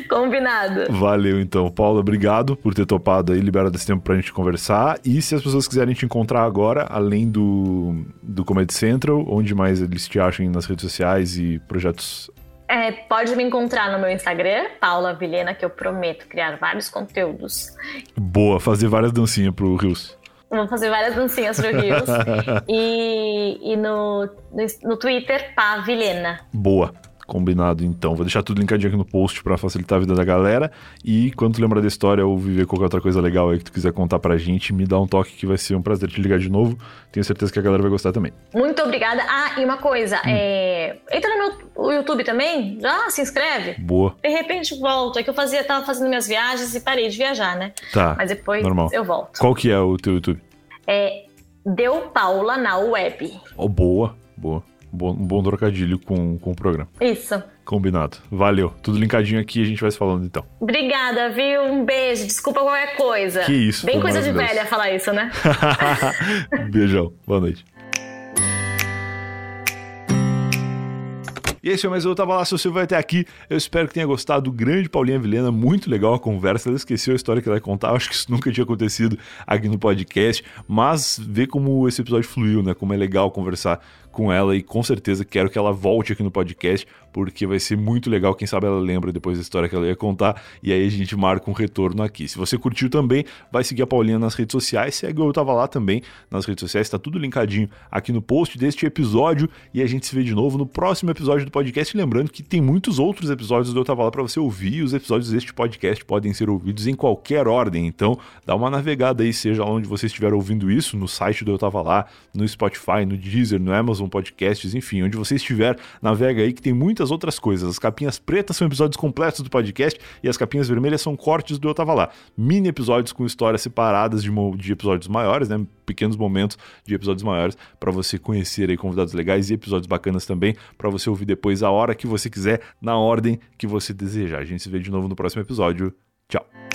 Combinado. Valeu então, Paula, obrigado por ter topado aí, liberado esse tempo pra gente conversar. E se as pessoas quiserem te encontrar agora, além do, do Comedy Central, onde mais eles te acham nas redes sociais e projetos é, pode me encontrar no meu Instagram, Paula Vilhena, que eu prometo criar vários conteúdos. Boa, fazer várias dancinhas pro Rios. Vou fazer várias dancinhas pro Rios. e, e no, no, no Twitter, Pá Vilhena. Boa. Combinado, então. Vou deixar tudo linkadinho aqui no post para facilitar a vida da galera. E quando tu lembrar da história ou viver qualquer outra coisa legal aí que tu quiser contar pra gente, me dá um toque que vai ser um prazer te ligar de novo. Tenho certeza que a galera vai gostar também. Muito obrigada. Ah, e uma coisa, hum. é... entra no meu YouTube também, já se inscreve. Boa. De repente volto. É que eu fazia, tava fazendo minhas viagens e parei de viajar, né? Tá. Mas depois normal. eu volto. Qual que é o teu YouTube? É Deu Paula na web. Oh, boa, boa. Bom, um bom trocadilho com, com o programa. Isso. Combinado. Valeu. Tudo linkadinho aqui, a gente vai se falando então. Obrigada, viu? Um beijo. Desculpa qualquer coisa. Que isso. Bem coisa de velha falar isso, né? Beijão. Boa noite. E esse é mais eu tava lá, se você vai até aqui, eu espero que tenha gostado. Grande Paulinha Vilhena, muito legal a conversa. Ela esqueceu a história que ela ia contar, acho que isso nunca tinha acontecido aqui no podcast, mas ver como esse episódio fluiu, né? Como é legal conversar com ela e com certeza quero que ela volte aqui no podcast, porque vai ser muito legal. Quem sabe ela lembra depois da história que ela ia contar e aí a gente marca um retorno aqui. Se você curtiu também, vai seguir a Paulinha nas redes sociais, segue eu tava lá também nas redes sociais, tá tudo linkadinho aqui no post deste episódio e a gente se vê de novo no próximo episódio do podcast. Lembrando que tem muitos outros episódios do Eu Tava Lá para você ouvir os episódios deste podcast podem ser ouvidos em qualquer ordem. Então, dá uma navegada aí, seja onde você estiver ouvindo isso, no site do Eu Tava Lá, no Spotify, no Deezer, no Amazon Podcasts, enfim, onde você estiver, navega aí que tem muitas outras coisas. As capinhas pretas são episódios completos do podcast e as capinhas vermelhas são cortes do Eu Tava Lá. Mini episódios com histórias separadas de, de episódios maiores, né? Pequenos momentos de episódios maiores para você conhecer aí convidados legais e episódios bacanas também para você ouvir depois a hora que você quiser, na ordem que você desejar. A gente se vê de novo no próximo episódio. Tchau.